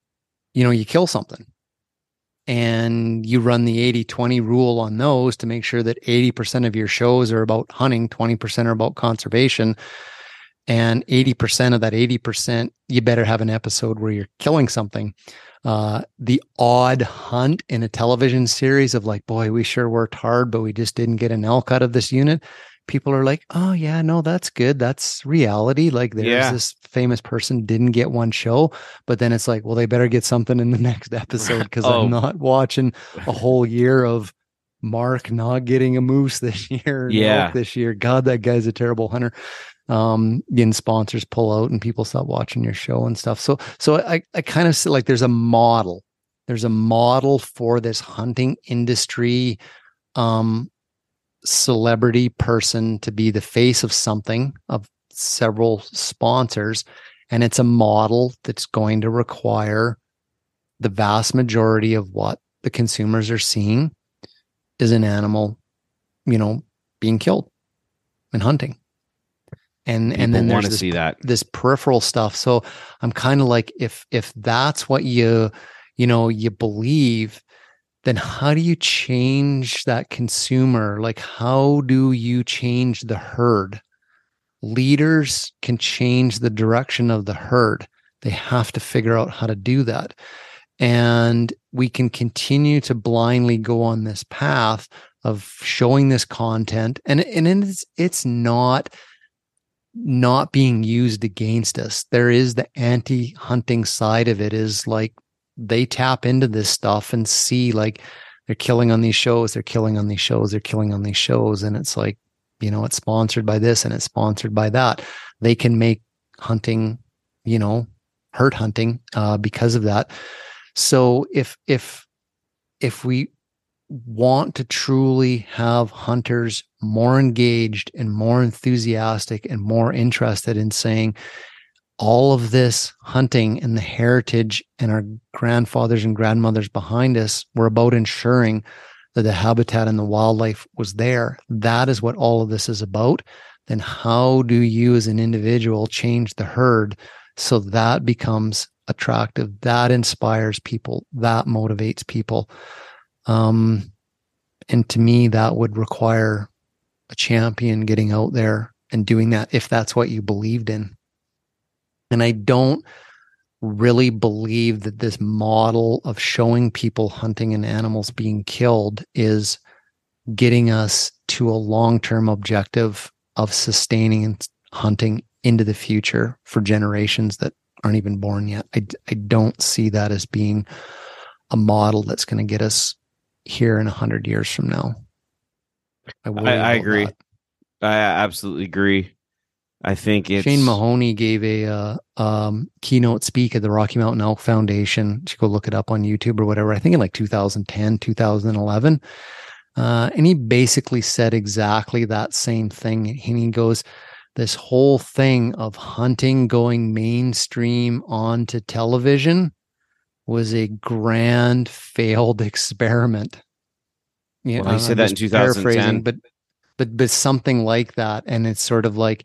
you know, you kill something and you run the 80 20 rule on those to make sure that 80% of your shows are about hunting, 20% are about conservation. And 80% of that 80%, you better have an episode where you're killing something. Uh, the odd hunt in a television series of like, boy, we sure worked hard, but we just didn't get an elk out of this unit. People are like, oh, yeah, no, that's good. That's reality. Like, there's Yeah. this famous person didn't get one show, but then it's like, well, they better get something in the next episode because Oh. I'm not watching a whole year of Mark not getting a moose this year, Yeah. this year. God, that guy's a terrible hunter. Um, then sponsors pull out and people stop watching your show and stuff. So, so I, I kind of see like there's a model. There's a model for this hunting industry, um, celebrity person to be the face of something of several sponsors, and it's a model that's going to require the vast majority of what the consumers are seeing is an animal, you know, being killed and hunting. And People and then there's this see that. this peripheral stuff. So I'm kind of like, if if that's what you you know you believe, then how do you change that consumer? Like, how do you change the herd? Leaders can change the direction of the herd. They have to figure out how to do that. And we can continue to blindly go on this path of showing this content. And, and it's, it's not not being used against us. There is the anti-hunting side of it is like they tap into this stuff and see like they're killing on these shows, they're killing on these shows, they're killing on these shows. And it's like, you know, it's sponsored by this and it's sponsored by that. They can make hunting, you know, hurt hunting uh, because of that. So if if if we want to truly have hunters more engaged and more enthusiastic and more interested in saying all of this hunting and the heritage and our grandfathers and grandmothers behind us were about ensuring that the habitat and the wildlife was there. That is what all of this is about. Then how do you as an individual change the herd so that becomes attractive, that inspires people, that motivates people? Um, and to me, that would require a champion getting out there and doing that if that's what you believed in. And I don't really believe that this model of showing people hunting and animals being killed is getting us to a long term objective of sustaining hunting into the future for generations that aren't even born yet. I, I don't see that as being a model that's going to get us here in a hundred years from now. I, I agree. That. I absolutely agree. I think it's Shane Mahoney gave a uh, um, keynote speak at the Rocky Mountain Elk Foundation. You go look it up on YouTube or whatever. I think in like 2010, 2011. Uh, and he basically said exactly that same thing. And he goes, This whole thing of hunting going mainstream onto television was a grand failed experiment. Yeah, well, he said that in 2010. But but but something like that. And it's sort of like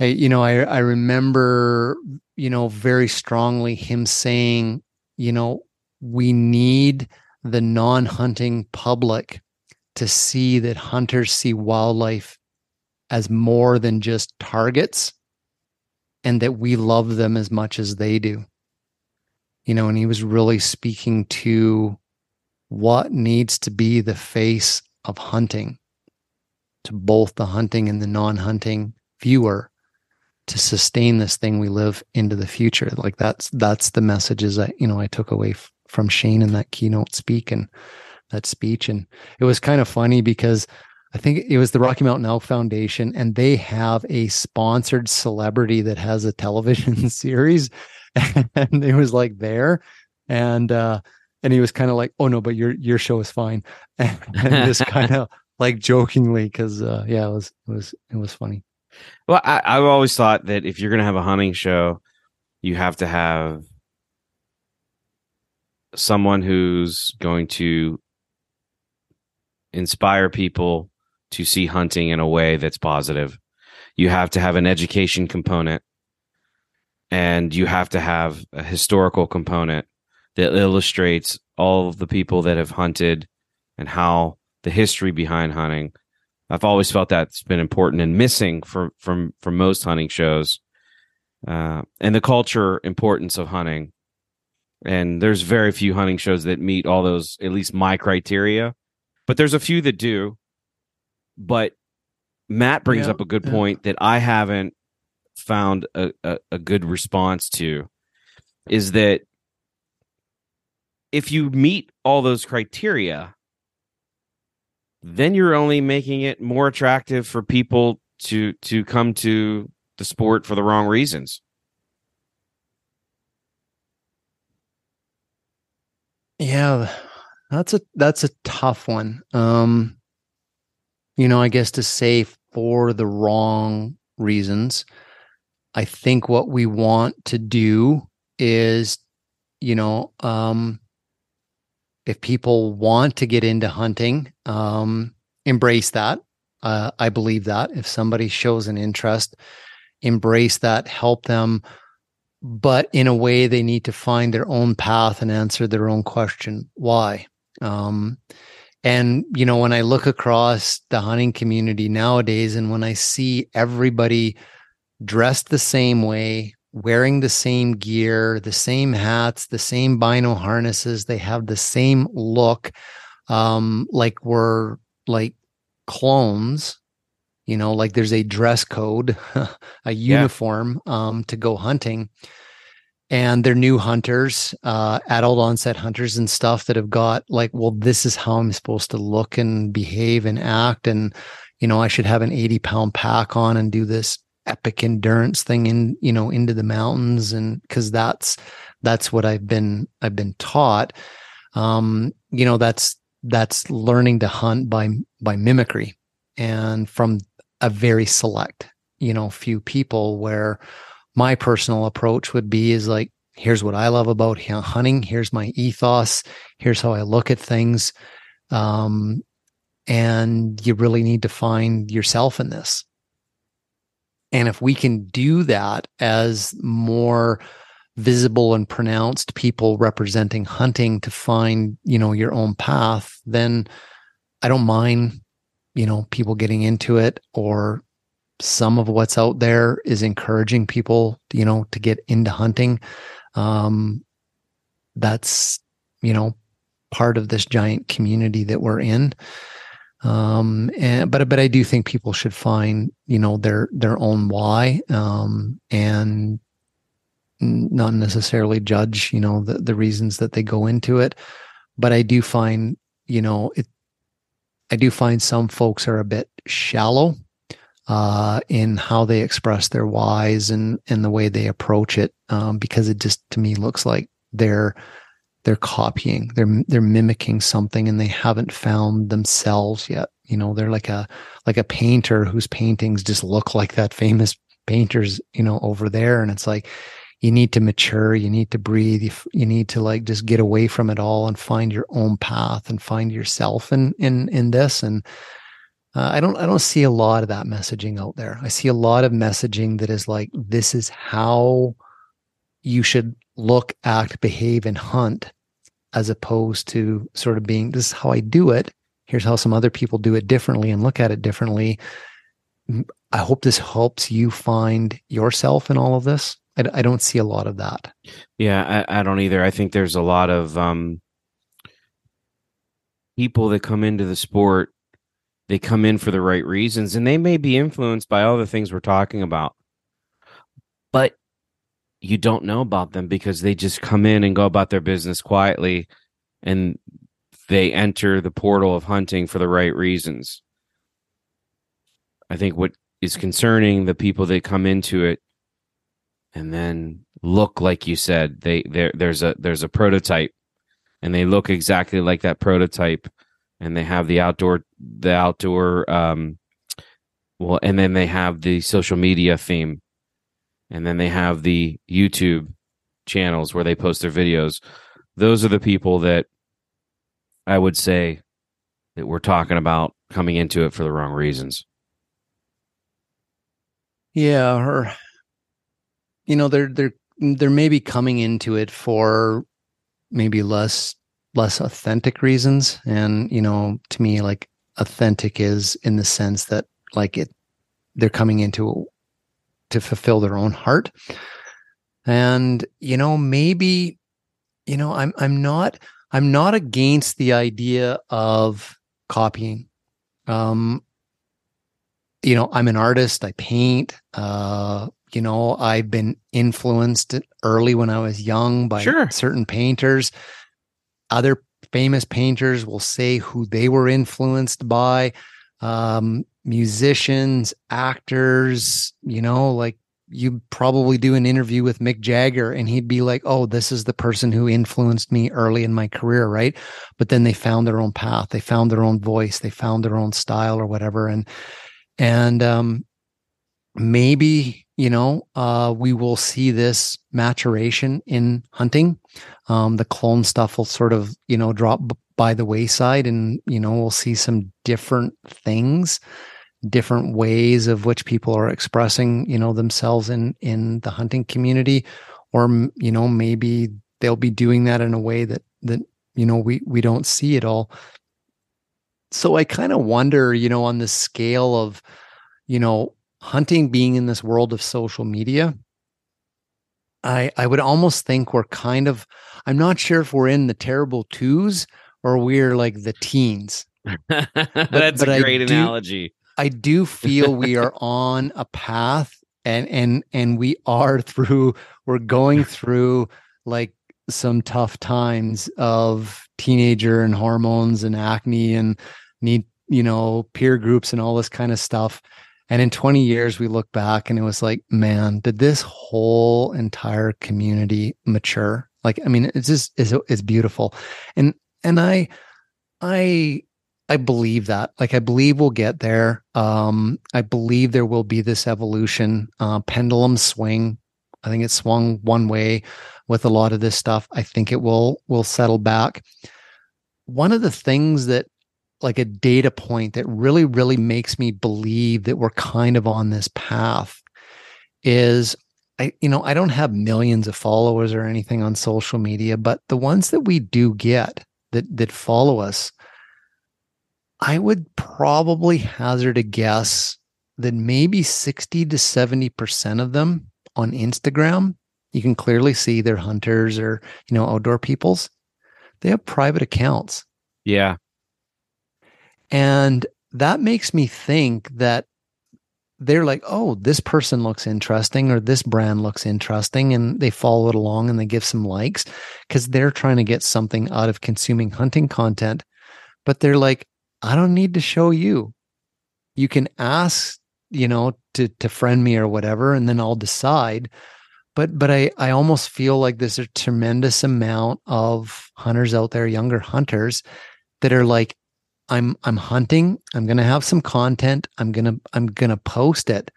I, you know, I I remember, you know, very strongly him saying, you know, we need the non-hunting public to see that hunters see wildlife as more than just targets and that we love them as much as they do. You know, and he was really speaking to what needs to be the face of hunting to both the hunting and the non-hunting viewer to sustain this thing we live into the future. Like that's that's the messages that you know i took away f- from shane in that keynote speak and that speech. And it was kind of funny because i think it was the rocky mountain elk foundation and they have a sponsored celebrity that has a television series and it was like there and uh and he was kind of like oh no but your your show is fine. And, and just kind of like jokingly because uh yeah it was it was it was funny. Well, I, I've always thought that if you're going to have a hunting show, you have to have someone who's going to inspire people to see hunting in a way that's positive. You have to have an education component and you have to have a historical component that illustrates all of the people that have hunted and how the history behind hunting I've always felt that's been important and missing from from from most hunting shows, uh, and the culture importance of hunting. And there's very few hunting shows that meet all those, at least my criteria, but there's a few that do. But Matt brings Yeah, up a good yeah. point that I haven't found a, a, a good response to, is that if you meet all those criteria, then you're only making it more attractive for people to to come to the sport for the wrong reasons. Yeah, that's a that's a tough one. Um, you know, I guess to say for the wrong reasons. I think what we want to do is, you know, um, if people want to get into hunting, um, embrace that. Uh, I believe that if somebody shows an interest, embrace that, help them, but in a way they need to find their own path and answer their own question why. Um, and you know, when I look across the hunting community nowadays, and when I see everybody dressed the same way, wearing the same gear, the same hats, the same bino harnesses. They have the same look, um, like we're like clones. You know, like there's a dress code, a uniform yeah. um, to go hunting. And they're new hunters, uh, adult onset hunters and stuff that have got like, well, this is how I'm supposed to look and behave and act. And, you know, I should have an 80 pound pack on and do this epic endurance thing in you know into the mountains. And because that's that's what i've been i've been taught. Um you know that's that's learning to hunt by by mimicry and from a very select you know few people where my personal approach would be is like here's what i love about hunting. Here's my ethos. Here's how i look at things. Um and you really need to find yourself in this and if we can do that as more visible and pronounced people representing hunting to find, you know, your own path, then I don't mind, you know, people getting into it or some of what's out there is encouraging people, you know, to get into hunting. Um, that's, you know, part of this giant community that we're in um and but but i do think people should find you know their their own why um and not necessarily judge you know the the reasons that they go into it. But i do find you know it i do find some folks are a bit shallow uh in how they express their whys and and the way they approach it um because it just to me looks like they're they're copying they're they're mimicking something and they haven't found themselves yet. You know they're like a like a painter whose paintings just look like that famous painters you know over there. And it's like you need to mature you need to breathe you, you need to like just get away from it all and find your own path and find yourself in in in this. And uh, i don't i don't see a lot of that messaging out there. I see a lot of messaging that is like this is how you should look act behave and hunt as opposed to sort of being this is how I do it. Here's how some other people do it differently and look at it differently. I hope this helps you find yourself in all of this. I, I don't see a lot of that. Yeah, I, I, don't either. I think there's a lot of um, people that come into the sport. They come in for the right reasons, and they may be influenced by all the things we're talking about. But you don't know about them because they just come in and go about their business quietly and they enter the portal of hunting for the right reasons. I think what is concerning the people that come into it and then look like you said they there there's a there's a prototype and they look exactly like that prototype and they have the outdoor the outdoor um well and then they have the social media theme and then they have the YouTube channels where they post their videos. Those are the people that I would say that we're talking about coming into it for the wrong reasons. Yeah, or you know, they're they're they're maybe coming into it for maybe less less authentic reasons. And, you know, to me, like authentic is in the sense that like it they're coming into to fulfill their own heart. And, you know, maybe, you know, I'm I'm not I'm not against the idea of copying. Um, you know, I'm an artist, I paint, uh, you know, I've been influenced early when I was young by sure. certain painters. Other famous painters will say who they were influenced by. Um, musicians, actors, you know, like you probably do an interview with Mick Jagger and he'd be like, "Oh, this is the person who influenced me early in my career, right?" But then they found their own path, they found their own voice, they found their own style or whatever and and um maybe, you know, uh we will see this maturation in hunting. Um the clone stuff will sort of, you know, drop by the wayside and, you know, we'll see some different things different ways of which people are expressing, you know, themselves in in the hunting community, or you know, maybe they'll be doing that in a way that that you know we we don't see it all. So I kind of wonder, you know, on the scale of, you know, hunting being in this world of social media, I I would almost think we're kind of I'm not sure if we're in the terrible twos or we're like the teens. That's but a great I analogy. I do feel we are on a path and and and we are through we're going through like some tough times of teenager and hormones and acne and need you know peer groups and all this kind of stuff. And in 20 years we look back and it was like man did this whole entire community mature? Like i mean it's just it's, it's beautiful. And and i i I believe that. Like, I believe we'll get there. Um, I believe there will be this evolution, uh, pendulum swing. I think it swung one way with a lot of this stuff. I think it will will settle back. One of the things that, like, a data point that really, really makes me believe that we're kind of on this path is I, you know, I don't have millions of followers or anything on social media, but the ones that we do get that that follow us I would probably hazard a guess that maybe 60 to 70% of them on Instagram, you can clearly see they're hunters or, you know, outdoor peoples. They have private accounts. Yeah. And that makes me think that they're like, oh, this person looks interesting or this brand looks interesting. And they follow it along and they give some likes because they're trying to get something out of consuming hunting content. But they're like, I don't need to show you. You can ask, you know, to to friend me or whatever, and then I'll decide. But but I I almost feel like there's a tremendous amount of hunters out there, younger hunters, that are like, I'm I'm hunting. I'm gonna have some content. I'm gonna I'm gonna post it,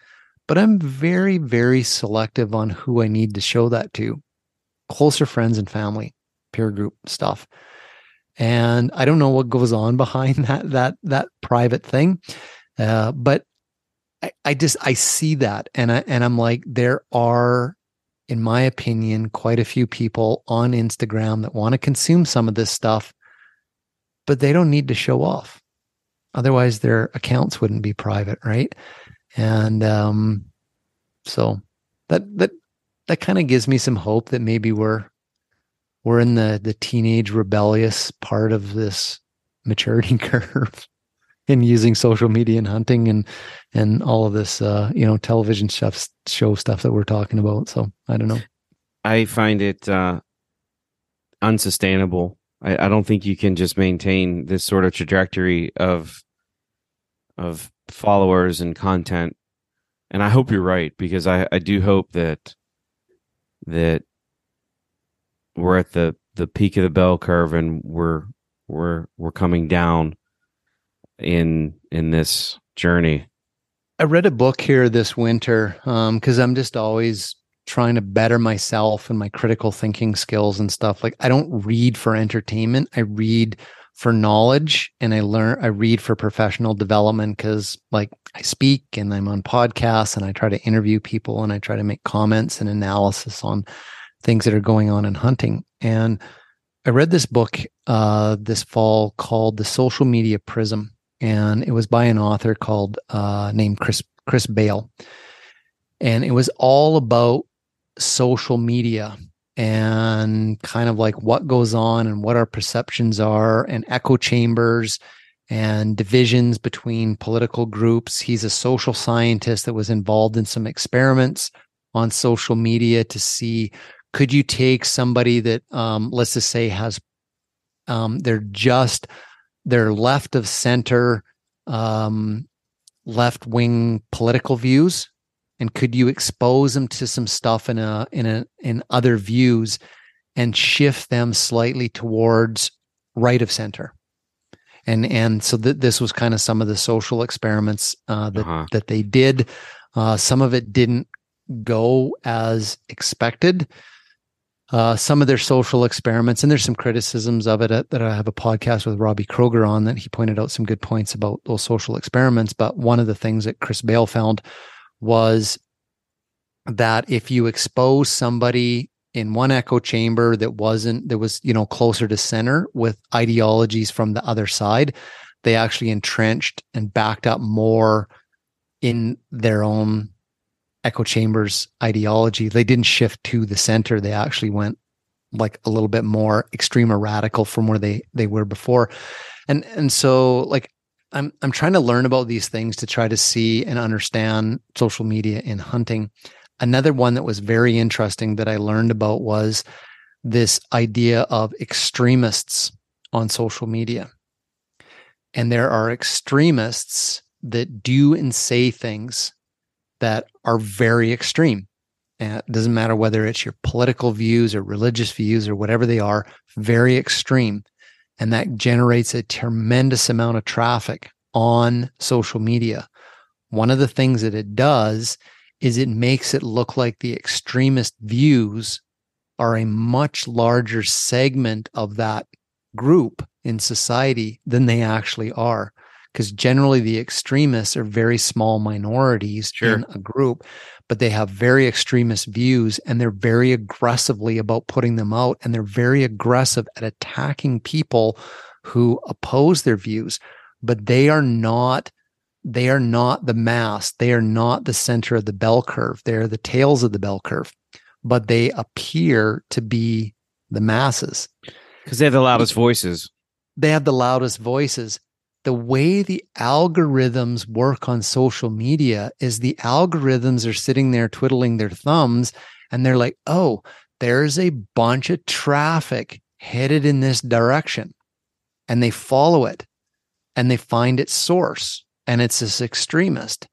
but I'm very very selective on who I need to show that to. Closer friends and family, peer group stuff and I don't know what goes on behind that that that private thing, uh, but I, I just I see that, and I and I'm like, there are, in my opinion, quite a few people on Instagram that want to consume some of this stuff, but they don't need to show off. Otherwise, their accounts wouldn't be private, right? And um, so that that that kind of gives me some hope that maybe we're we're in the the teenage rebellious part of this maturity curve in using social media and hunting and and all of this uh you know television stuff show stuff that we're talking about. So i don't know. I find it uh unsustainable. I, I don't think you can just maintain this sort of trajectory of of followers and content. And i hope you're right because i i do hope that that we're at the the peak of the bell curve and we're we're we're coming down in in this journey. I read a book here this winter because um, i'm just always trying to better myself and my critical thinking skills and stuff. Like i don't read for entertainment. I read for knowledge and i learn i read for professional development because like i speak and i'm on podcasts and i try to interview people and i try to make comments and analysis on things that are going on in hunting. And I read this book uh, this fall called The Social Media Prism, and it was by an author called uh, named Chris Chris Bail, and it was all about social media and kind of like what goes on and what our perceptions are and echo chambers and divisions between political groups. He's a social scientist that was involved in some experiments on social media to see could you take somebody that um, let's just say has um, they're just they're left of center um, left wing political views? And could you expose them to some stuff in a in a in other views and shift them slightly towards right of center? And and so th- this was kind of some of the social experiments uh, that uh-huh. that they did. Uh, some of it didn't go as expected uh, some of their social experiments, and there's some criticisms of it at, that I have a podcast with Robbie Kroger on that he pointed out some good points about those social experiments. But one of the things that Chris Bail found was that if you expose somebody in one echo chamber that wasn't that was you know closer to center with ideologies from the other side they actually entrenched and backed up more in their own echo chambers ideology they didn't shift to the center. They actually went like a little bit more extreme or radical from where they they were before. And and so like i'm i'm trying to learn about these things to try to see and understand social media in hunting. Another one that was very interesting that i learned about was this idea of extremists on social media. And there are extremists that do and say things that are very extreme. And it doesn't matter whether it's your political views or religious views or whatever they are, very extreme. And that generates a tremendous amount of traffic on social media. One of the things that it does is it makes it look like the extremist views are a much larger segment of that group in society than they actually are because generally the extremists are very small minorities sure. in a group, but they have very extremist views and they're very aggressively about putting them out and they're very aggressive at attacking people who oppose their views, but they are not they are not the mass. They are not the center of the bell curve. They're the tails of the bell curve, but they appear to be the masses. Because they have the loudest voices. They have the loudest voices the way the algorithms work on social media is the algorithms are sitting there twiddling their thumbs and they're like, oh, there's a bunch of traffic headed in this direction. And they follow it and they find its source. And it's this extremist.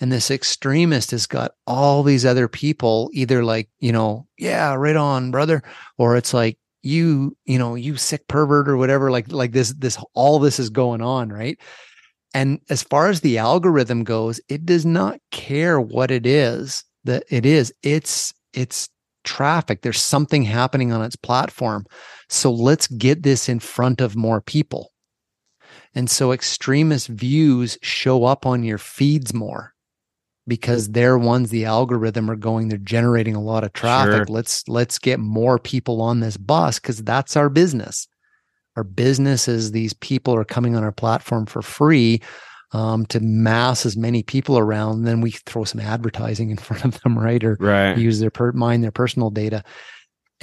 And this extremist has got all these other people either like, you know, yeah, right on, brother. Or it's like, you you know you sick pervert or whatever like like this this all this is going on right? And as far as the algorithm goes it does not care what it is that it is. It's it's traffic. There's something happening on its platform. So let's get this in front of more people. And so extremist views show up on your feeds more because they're ones the algorithm are going they're generating a lot of traffic. Sure. let's let's get more people on this bus because that's our business. Our business is these people are coming on our platform for free um, to mass as many people around then we throw some advertising in front of them right? Or right. use their per- mine their personal data.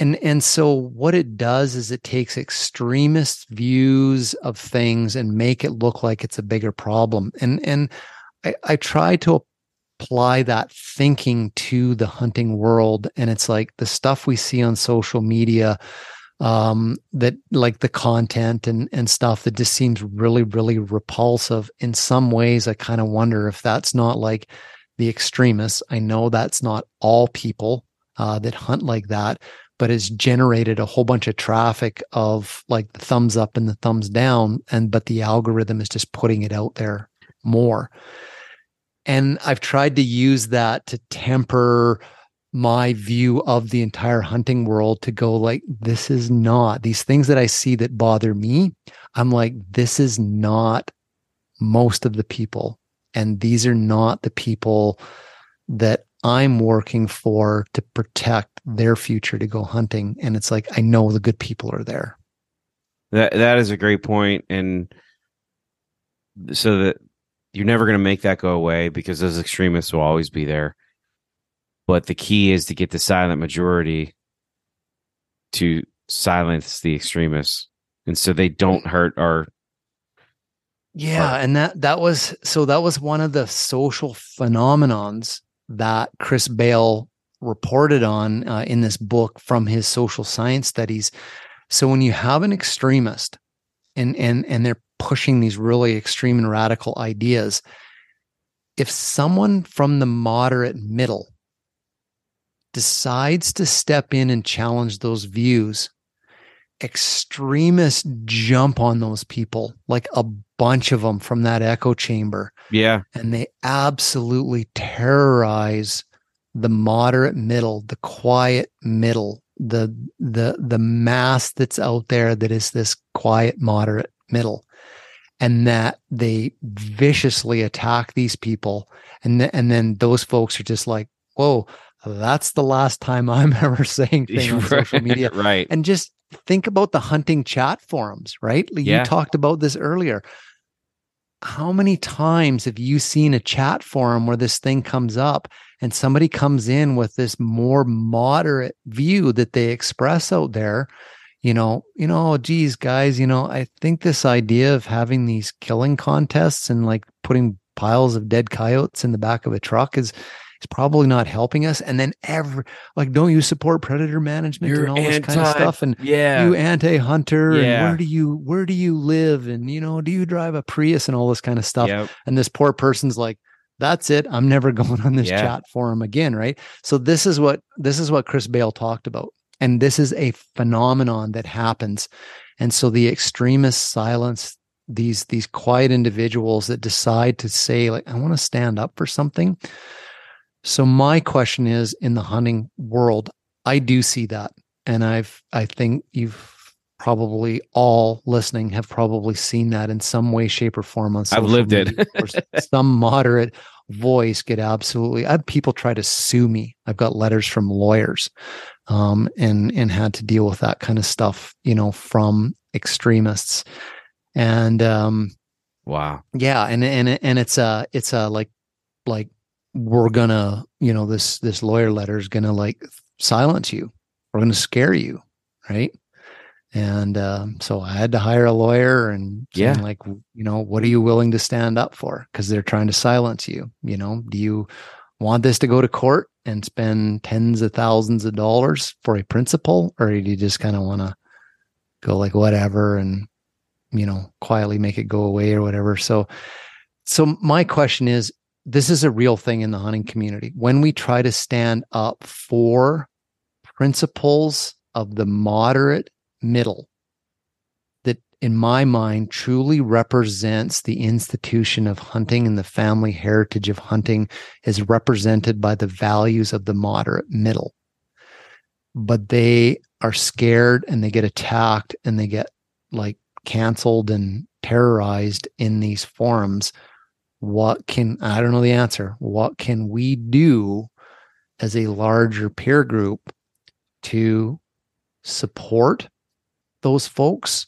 And and so what it does is it takes extremist views of things and make it look like it's a bigger problem. And and I, I try to apply that thinking to the hunting world and it's like the stuff we see on social media um that like the content and and stuff that just seems really really repulsive in some ways i kind of wonder if that's not like the extremists. I know that's not all people uh that hunt like that but it's generated a whole bunch of traffic of like the thumbs up and the thumbs down and but the algorithm is just putting it out there more and I've tried to use that to temper my view of the entire hunting world to go like, this is not these things that I see that bother me. I'm like, this is not most of the people. And these are not the people that I'm working for to protect their future to go hunting. And it's like, I know the good people are there. That that is a great point. And so that you're never going to make that go away because those extremists will always be there. But the key is to get the silent majority to silence the extremists, and so they don't hurt our. Yeah, our, and that that was so that was one of the social phenomenons that Chris Bail reported on uh, in this book from his social science studies. So when you have an extremist and and and they're pushing these really extreme and radical ideas. If someone from the moderate middle decides to step in and challenge those views, extremists jump on those people like a bunch of them from that echo chamber. Yeah. And they absolutely terrorize the moderate middle, the quiet middle, the the the mass that's out there that is this quiet moderate middle and that they viciously attack these people and th- and then those folks are just like whoa that's the last time i'm ever saying things on social media right. and just think about the hunting chat forums right you Yeah. talked about this earlier how many times have you seen a chat forum where this thing comes up and somebody comes in with this more moderate view that they express out there you know you know geez guys you know i think this idea of having these killing contests and like putting piles of dead coyotes in the back of a truck is is probably not helping us and then every like don't you support predator management You're and all this kind of stuff and Yeah. you anti-hunter Yeah. and where do you where do you live and you know do you drive a prius and all this kind of stuff Yep. and this poor person's like that's it i'm never going on this Yeah. chat forum again right so this is what this is what Chris Bail talked about and this is a phenomenon that happens. And so the extremists silence these these quiet individuals that decide to say like i want to stand up for something. So my question is in the hunting world i do see that. And i've i think you've probably all listening have probably seen that in some way shape or form on I've lived it. media, where some moderate voice get absolutely i have people try to sue me. I've got letters from lawyers um and and had to deal with that kind of stuff you know from extremists. And um Wow. yeah and and and it's a it's a like like we're gonna you know this this lawyer letter is gonna like silence you. We're gonna scare you right and um, so i had to hire a lawyer and Yeah. like you know what are you willing to stand up for? Because they're trying to silence you you know? Do you want this to go to court and spend tens of thousands of dollars for a principal or do you just kind of want to go like whatever and you know quietly make it go away or whatever? So so my question is this is a real thing in the hunting community. When we try to stand up for principles of the moderate middle that in my mind truly represents the institution of hunting and the family heritage of hunting is represented by the values of the moderate middle. But they are scared and they get attacked and they get like canceled and terrorized in these forums. What can i don't know the answer. What can we do as a larger peer group to support those folks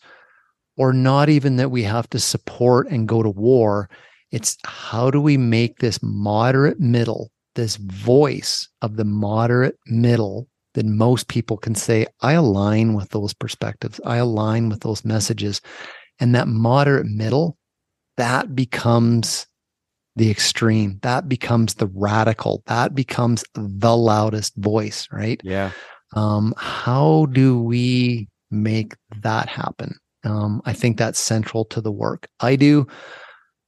or not even that we have to support and go to war. It's how do we make this moderate middle this voice of the moderate middle that most people can say i align with those perspectives. I align with those messages. And that moderate middle that becomes the extreme. That becomes the radical. That becomes the loudest voice right? Yeah. um, how do we make that happen. Um, i think that's central to the work. I do.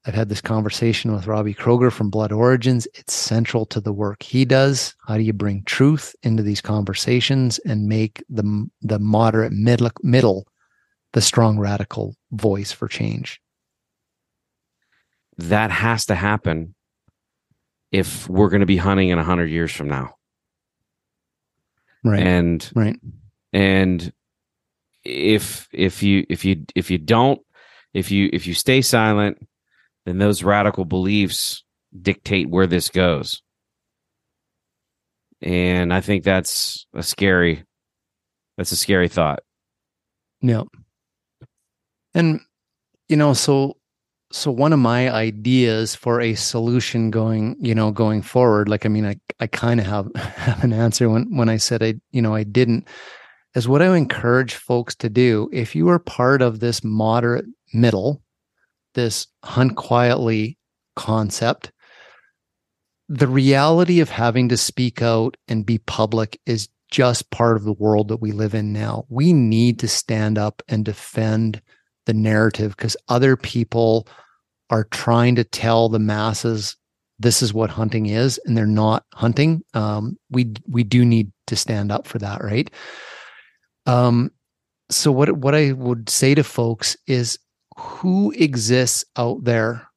I've had this conversation with robbie kroger from blood origins. It's central to the work he does. How do you bring truth into these conversations and make the the moderate middle middle the strong radical voice for change? That has to happen if we're going to be hunting in a hundred years from now. right. And right. and if if you if you if you don't if you if you stay silent then those radical beliefs dictate where this goes. And i think that's a scary that's a scary thought. Yeah. And you know, so so one of my ideas for a solution going, you know, going forward, like I mean, I I kind of have have an answer when when I said I, you know, I didn't, is what I encourage folks to do. If you are part of this moderate middle, this hunt quietly concept, the reality of having to speak out and be public is just part of the world that we live in now. We need to stand up and defend the narrative because other people are trying to tell the masses this is what hunting is and they're not hunting. Um, we we do need to stand up for that, right? Um, so what what I would say to folks is who exists out there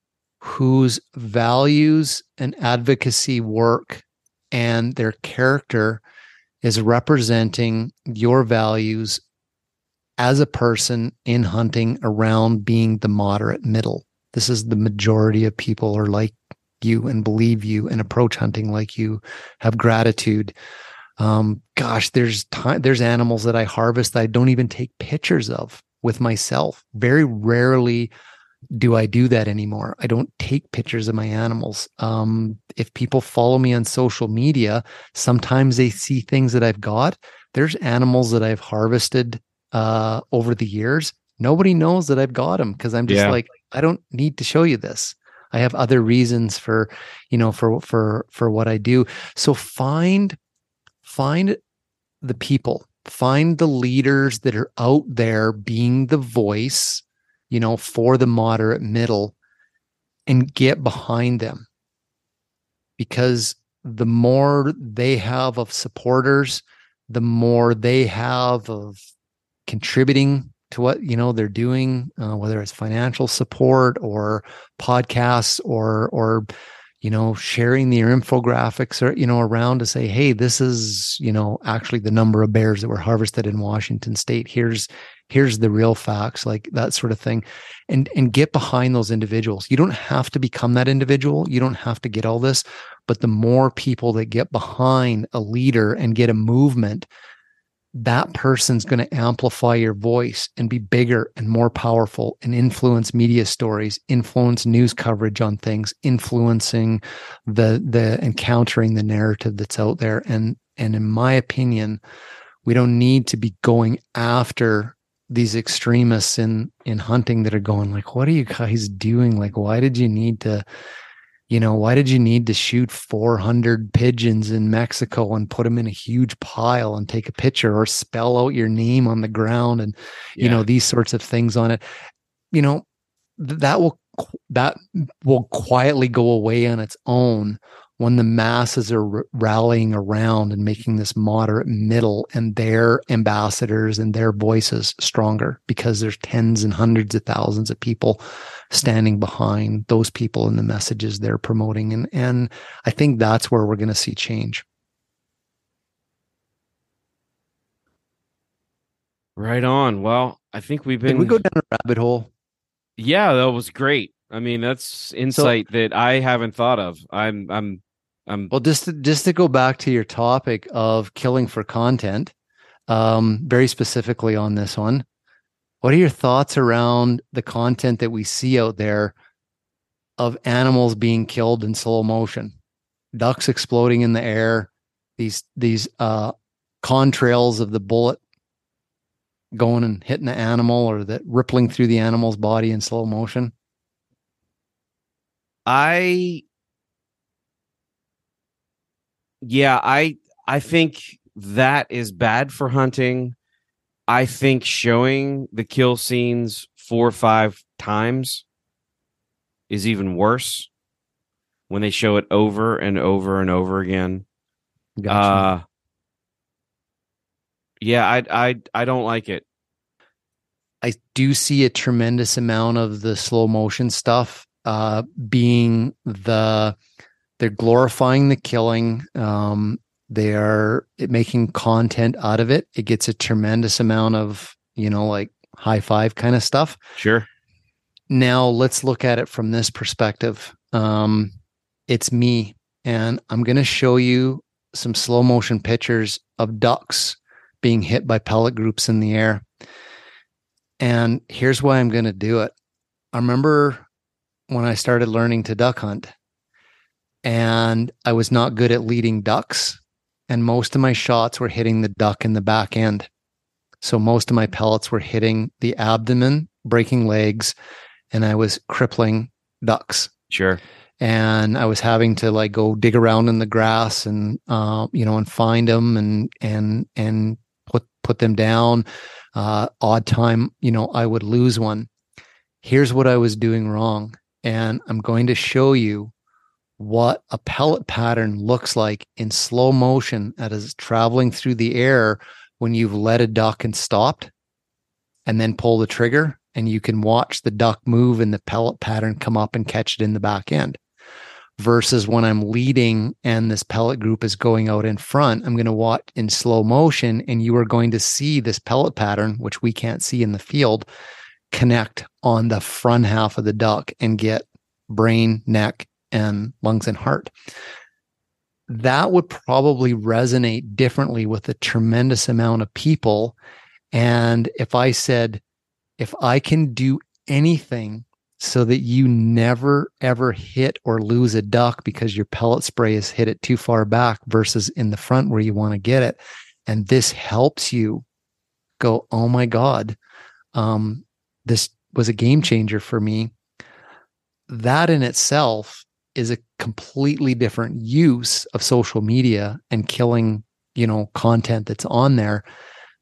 whose values and advocacy work and their character is representing your values as a person in hunting around being the moderate middle. This is the majority of people are like you and believe you and approach hunting like you, have gratitude. Um, gosh, there's time, there's animals that I harvest that I don't even take pictures of with myself. Very rarely do I do that anymore. I don't take pictures of my animals. Um, if people follow me on social media, sometimes they see things that I've got. There's animals that I've harvested uh, over the years. Nobody knows that I've got them because I'm just Yeah. like, I don't need to show you this. I have other reasons for, you know, for for for what I do. So find find the people, find the leaders that are out there being the voice, you know, for the moderate middle and get behind them. Because the more they have of supporters, the more they have of contributing to what you know they're doing uh, whether it's financial support or podcasts or or you know sharing their infographics or you know around to say hey this is you know actually the number of bears that were harvested in Washington state. Here's here's the real facts like that sort of thing. And and get behind those individuals. You don't have to become that individual. You don't have to get all this. But the more people that get behind a leader and get a movement that person's going to amplify your voice and be bigger and more powerful and influence media stories influence news coverage on things influencing the the encountering the narrative that's out there. And and in my opinion we don't need to be going after these extremists in in hunting that are going like what are you guys doing? Like why did you need to you know why did you need to shoot 400 pigeons in mexico and put them in a huge pile and take a picture or spell out your name on the ground and you know these sorts of things on it? You know th- that will that will quietly go away on its own when the masses are r- rallying around and making this moderate middle and their ambassadors and their voices stronger because there's tens and hundreds of thousands of people standing behind those people and the messages they're promoting and and I think that's where we're going to see change. Right on. Well, I think we've Did been we go down a rabbit hole? Yeah, that was great. I mean, that's insight that I haven't thought of. I'm I'm I'm Well, just to, just to go back to your topic of killing for content, um, very specifically on this one, what are your thoughts around the content that we see out there of animals being killed in slow motion, ducks exploding in the air, these these uh, contrails of the bullet going and hitting the animal, or that rippling through the animal's body in slow motion? I Yeah, I I think that is bad for hunting. I think showing the kill scenes four or five times is even worse when they show it over and over and over again. Uh yeah, I I I don't like it. I do see a tremendous amount of the slow motion stuff uh, being the they're glorifying the killing. Um, they are making content out of it. It gets a tremendous amount of you know like high five kind of stuff. Sure. Now let's look at it from this perspective. Um, it's me, and I'm going to show you some slow motion pictures of ducks being hit by pellet groups in the air. And here's why I'm going to do it. I remember when I started learning to duck hunt, and I was not good at leading ducks, and most of my shots were hitting the duck in the back end. So most of my pellets were hitting the abdomen, breaking legs, and I was crippling ducks Sure. and I was having to like go dig around in the grass and uh, you know and find them and and and put put them down. Uh, odd time, you know, I would lose one. Here's what I was doing wrong, and I'm going to show you what a pellet pattern looks like in slow motion as traveling through the air when you've let a duck and stopped, and then pull the trigger and you can watch the duck move and the pellet pattern come up and catch it in the back end. Versus when I'm leading and this pellet group is going out in front, I'm going to watch in slow motion and you are going to see this pellet pattern, which we can't see in the field, connect on the front half of the duck and get brain, neck, and lungs and heart. That would probably resonate differently with a tremendous amount of people. And if I said, if I can do anything so that you never ever hit or lose a duck because your pellet spray has hit it too far back versus in the front where you want to get it. And this helps you go, oh my God, um, this was a game changer for me. That in itself is a completely different use of social media and killing, you know, content that's on there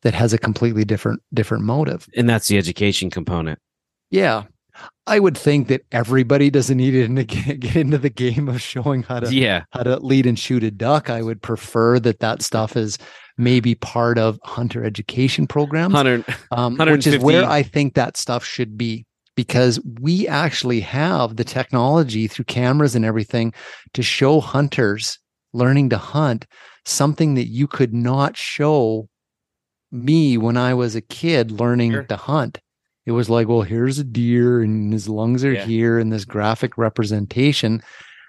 that has a completely different different motive. And that's the education component. Yeah. I would think that everybody doesn't need to get, into the game of showing how to Yeah. how to lead and shoot a duck. I would prefer that that stuff is maybe part of hunter education programs, 100 um, which is where I think that stuff should be because we actually have the technology through cameras and everything to show hunters learning to hunt something that you could not show me when I was a kid learning Sure. to hunt. It was like, well, here's a deer and his lungs are Yeah. here and this graphic representation,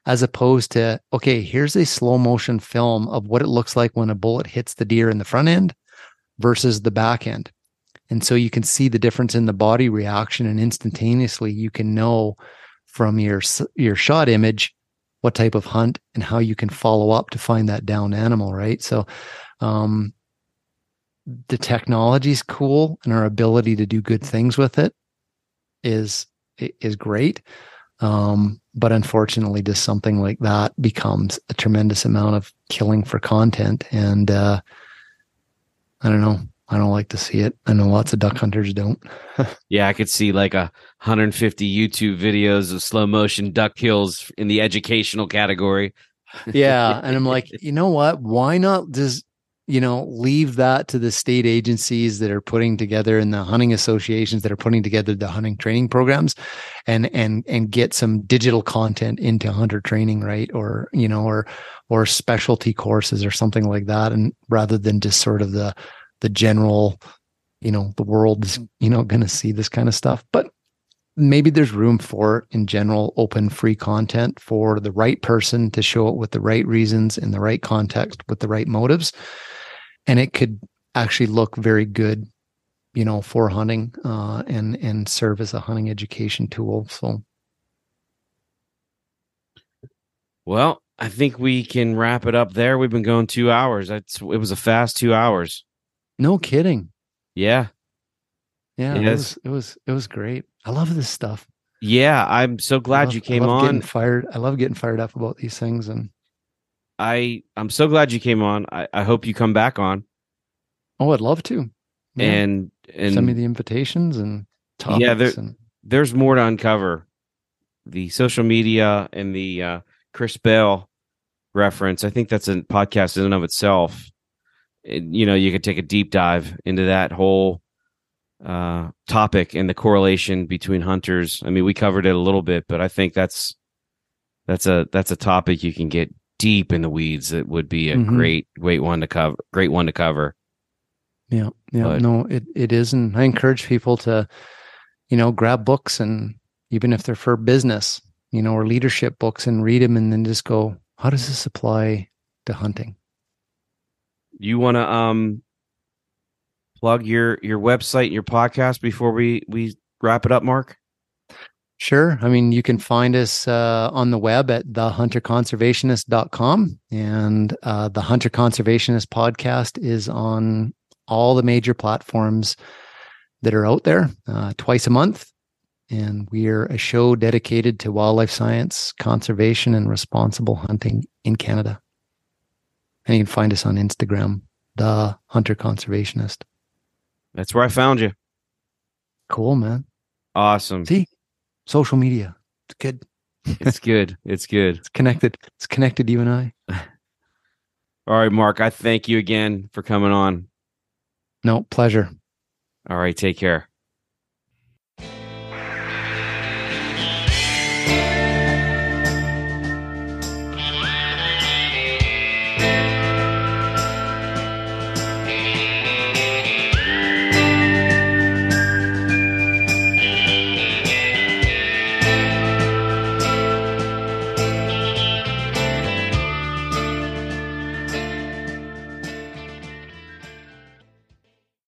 as opposed to, okay, here's a slow motion film of what it looks like when a bullet hits the deer in the front end versus the back end. And so you can see the difference in the body reaction and instantaneously you can know from your your shot image what type of hunt and how you can follow up to find that down animal, right? So um the technology is cool and our ability to do good things with it is is great. Um, but unfortunately, just something like that becomes a tremendous amount of killing for content. And uh, I don't know. I don't like to see it. I know lots of duck hunters don't. Yeah, I could see like a 150 YouTube videos of slow motion duck kills in the educational category. yeah and i'm like you know what why not just you know leave that to the state agencies that are putting together and the hunting associations that are putting together the hunting training programs and and and get some digital content into hunter training right or you know or or specialty courses or something like that and rather than just sort of the the general you know the world's you know going to see this kind of stuff but maybe there's room for in general open free content for the right person to show it with the right reasons in the right context with the right motives and it could actually look very good you know for hunting uh, and and serve as a hunting education tool so Well, I think we can wrap it up there. We've been going two hours. It was a fast two hours. No kidding Yeah. yeah it Yes. was it was it was great i love this stuff Yeah. I'm so glad love- you came on. getting fired i love getting fired up about these things and I I'm so glad you came on. I, I hope you come back on oh i'd love to Yeah. and and send me the invitations and topics Yeah, there- and there's more to uncover. The social media and the uh, Chris Bell reference. I think that's a podcast in and of itself. And, you know, you could take a deep dive into that whole uh, topic and the correlation between hunters. I mean, we covered it a little bit, but I think that's that's a that's a topic you can get deep in the weeds. It would be a Mhm. great great one to cover. Great one to cover. Yeah, yeah, But- no, it it is, and I encourage people to, you know, grab books and even if they're for business, you know, or leadership books, and read them, and then just go, how does this apply to hunting? You want to um plug your your website, and your podcast before we we wrap it up, Mark? Sure. I mean, you can find us uh, on the web at thehunterconservationist.com. And uh, the Hunter Conservationist podcast is on all the major platforms that are out there uh, twice a month. And we're a show dedicated to wildlife science, conservation, and responsible hunting in Canada. And you can find us on Instagram, The Hunter Conservationist. That's where I found you. Cool, man. Awesome. See, social media. It's good. It's good. It's good. It's connected. It's connected, you and I. All right, Mark, I thank you again for coming on. No, pleasure. All right, take care.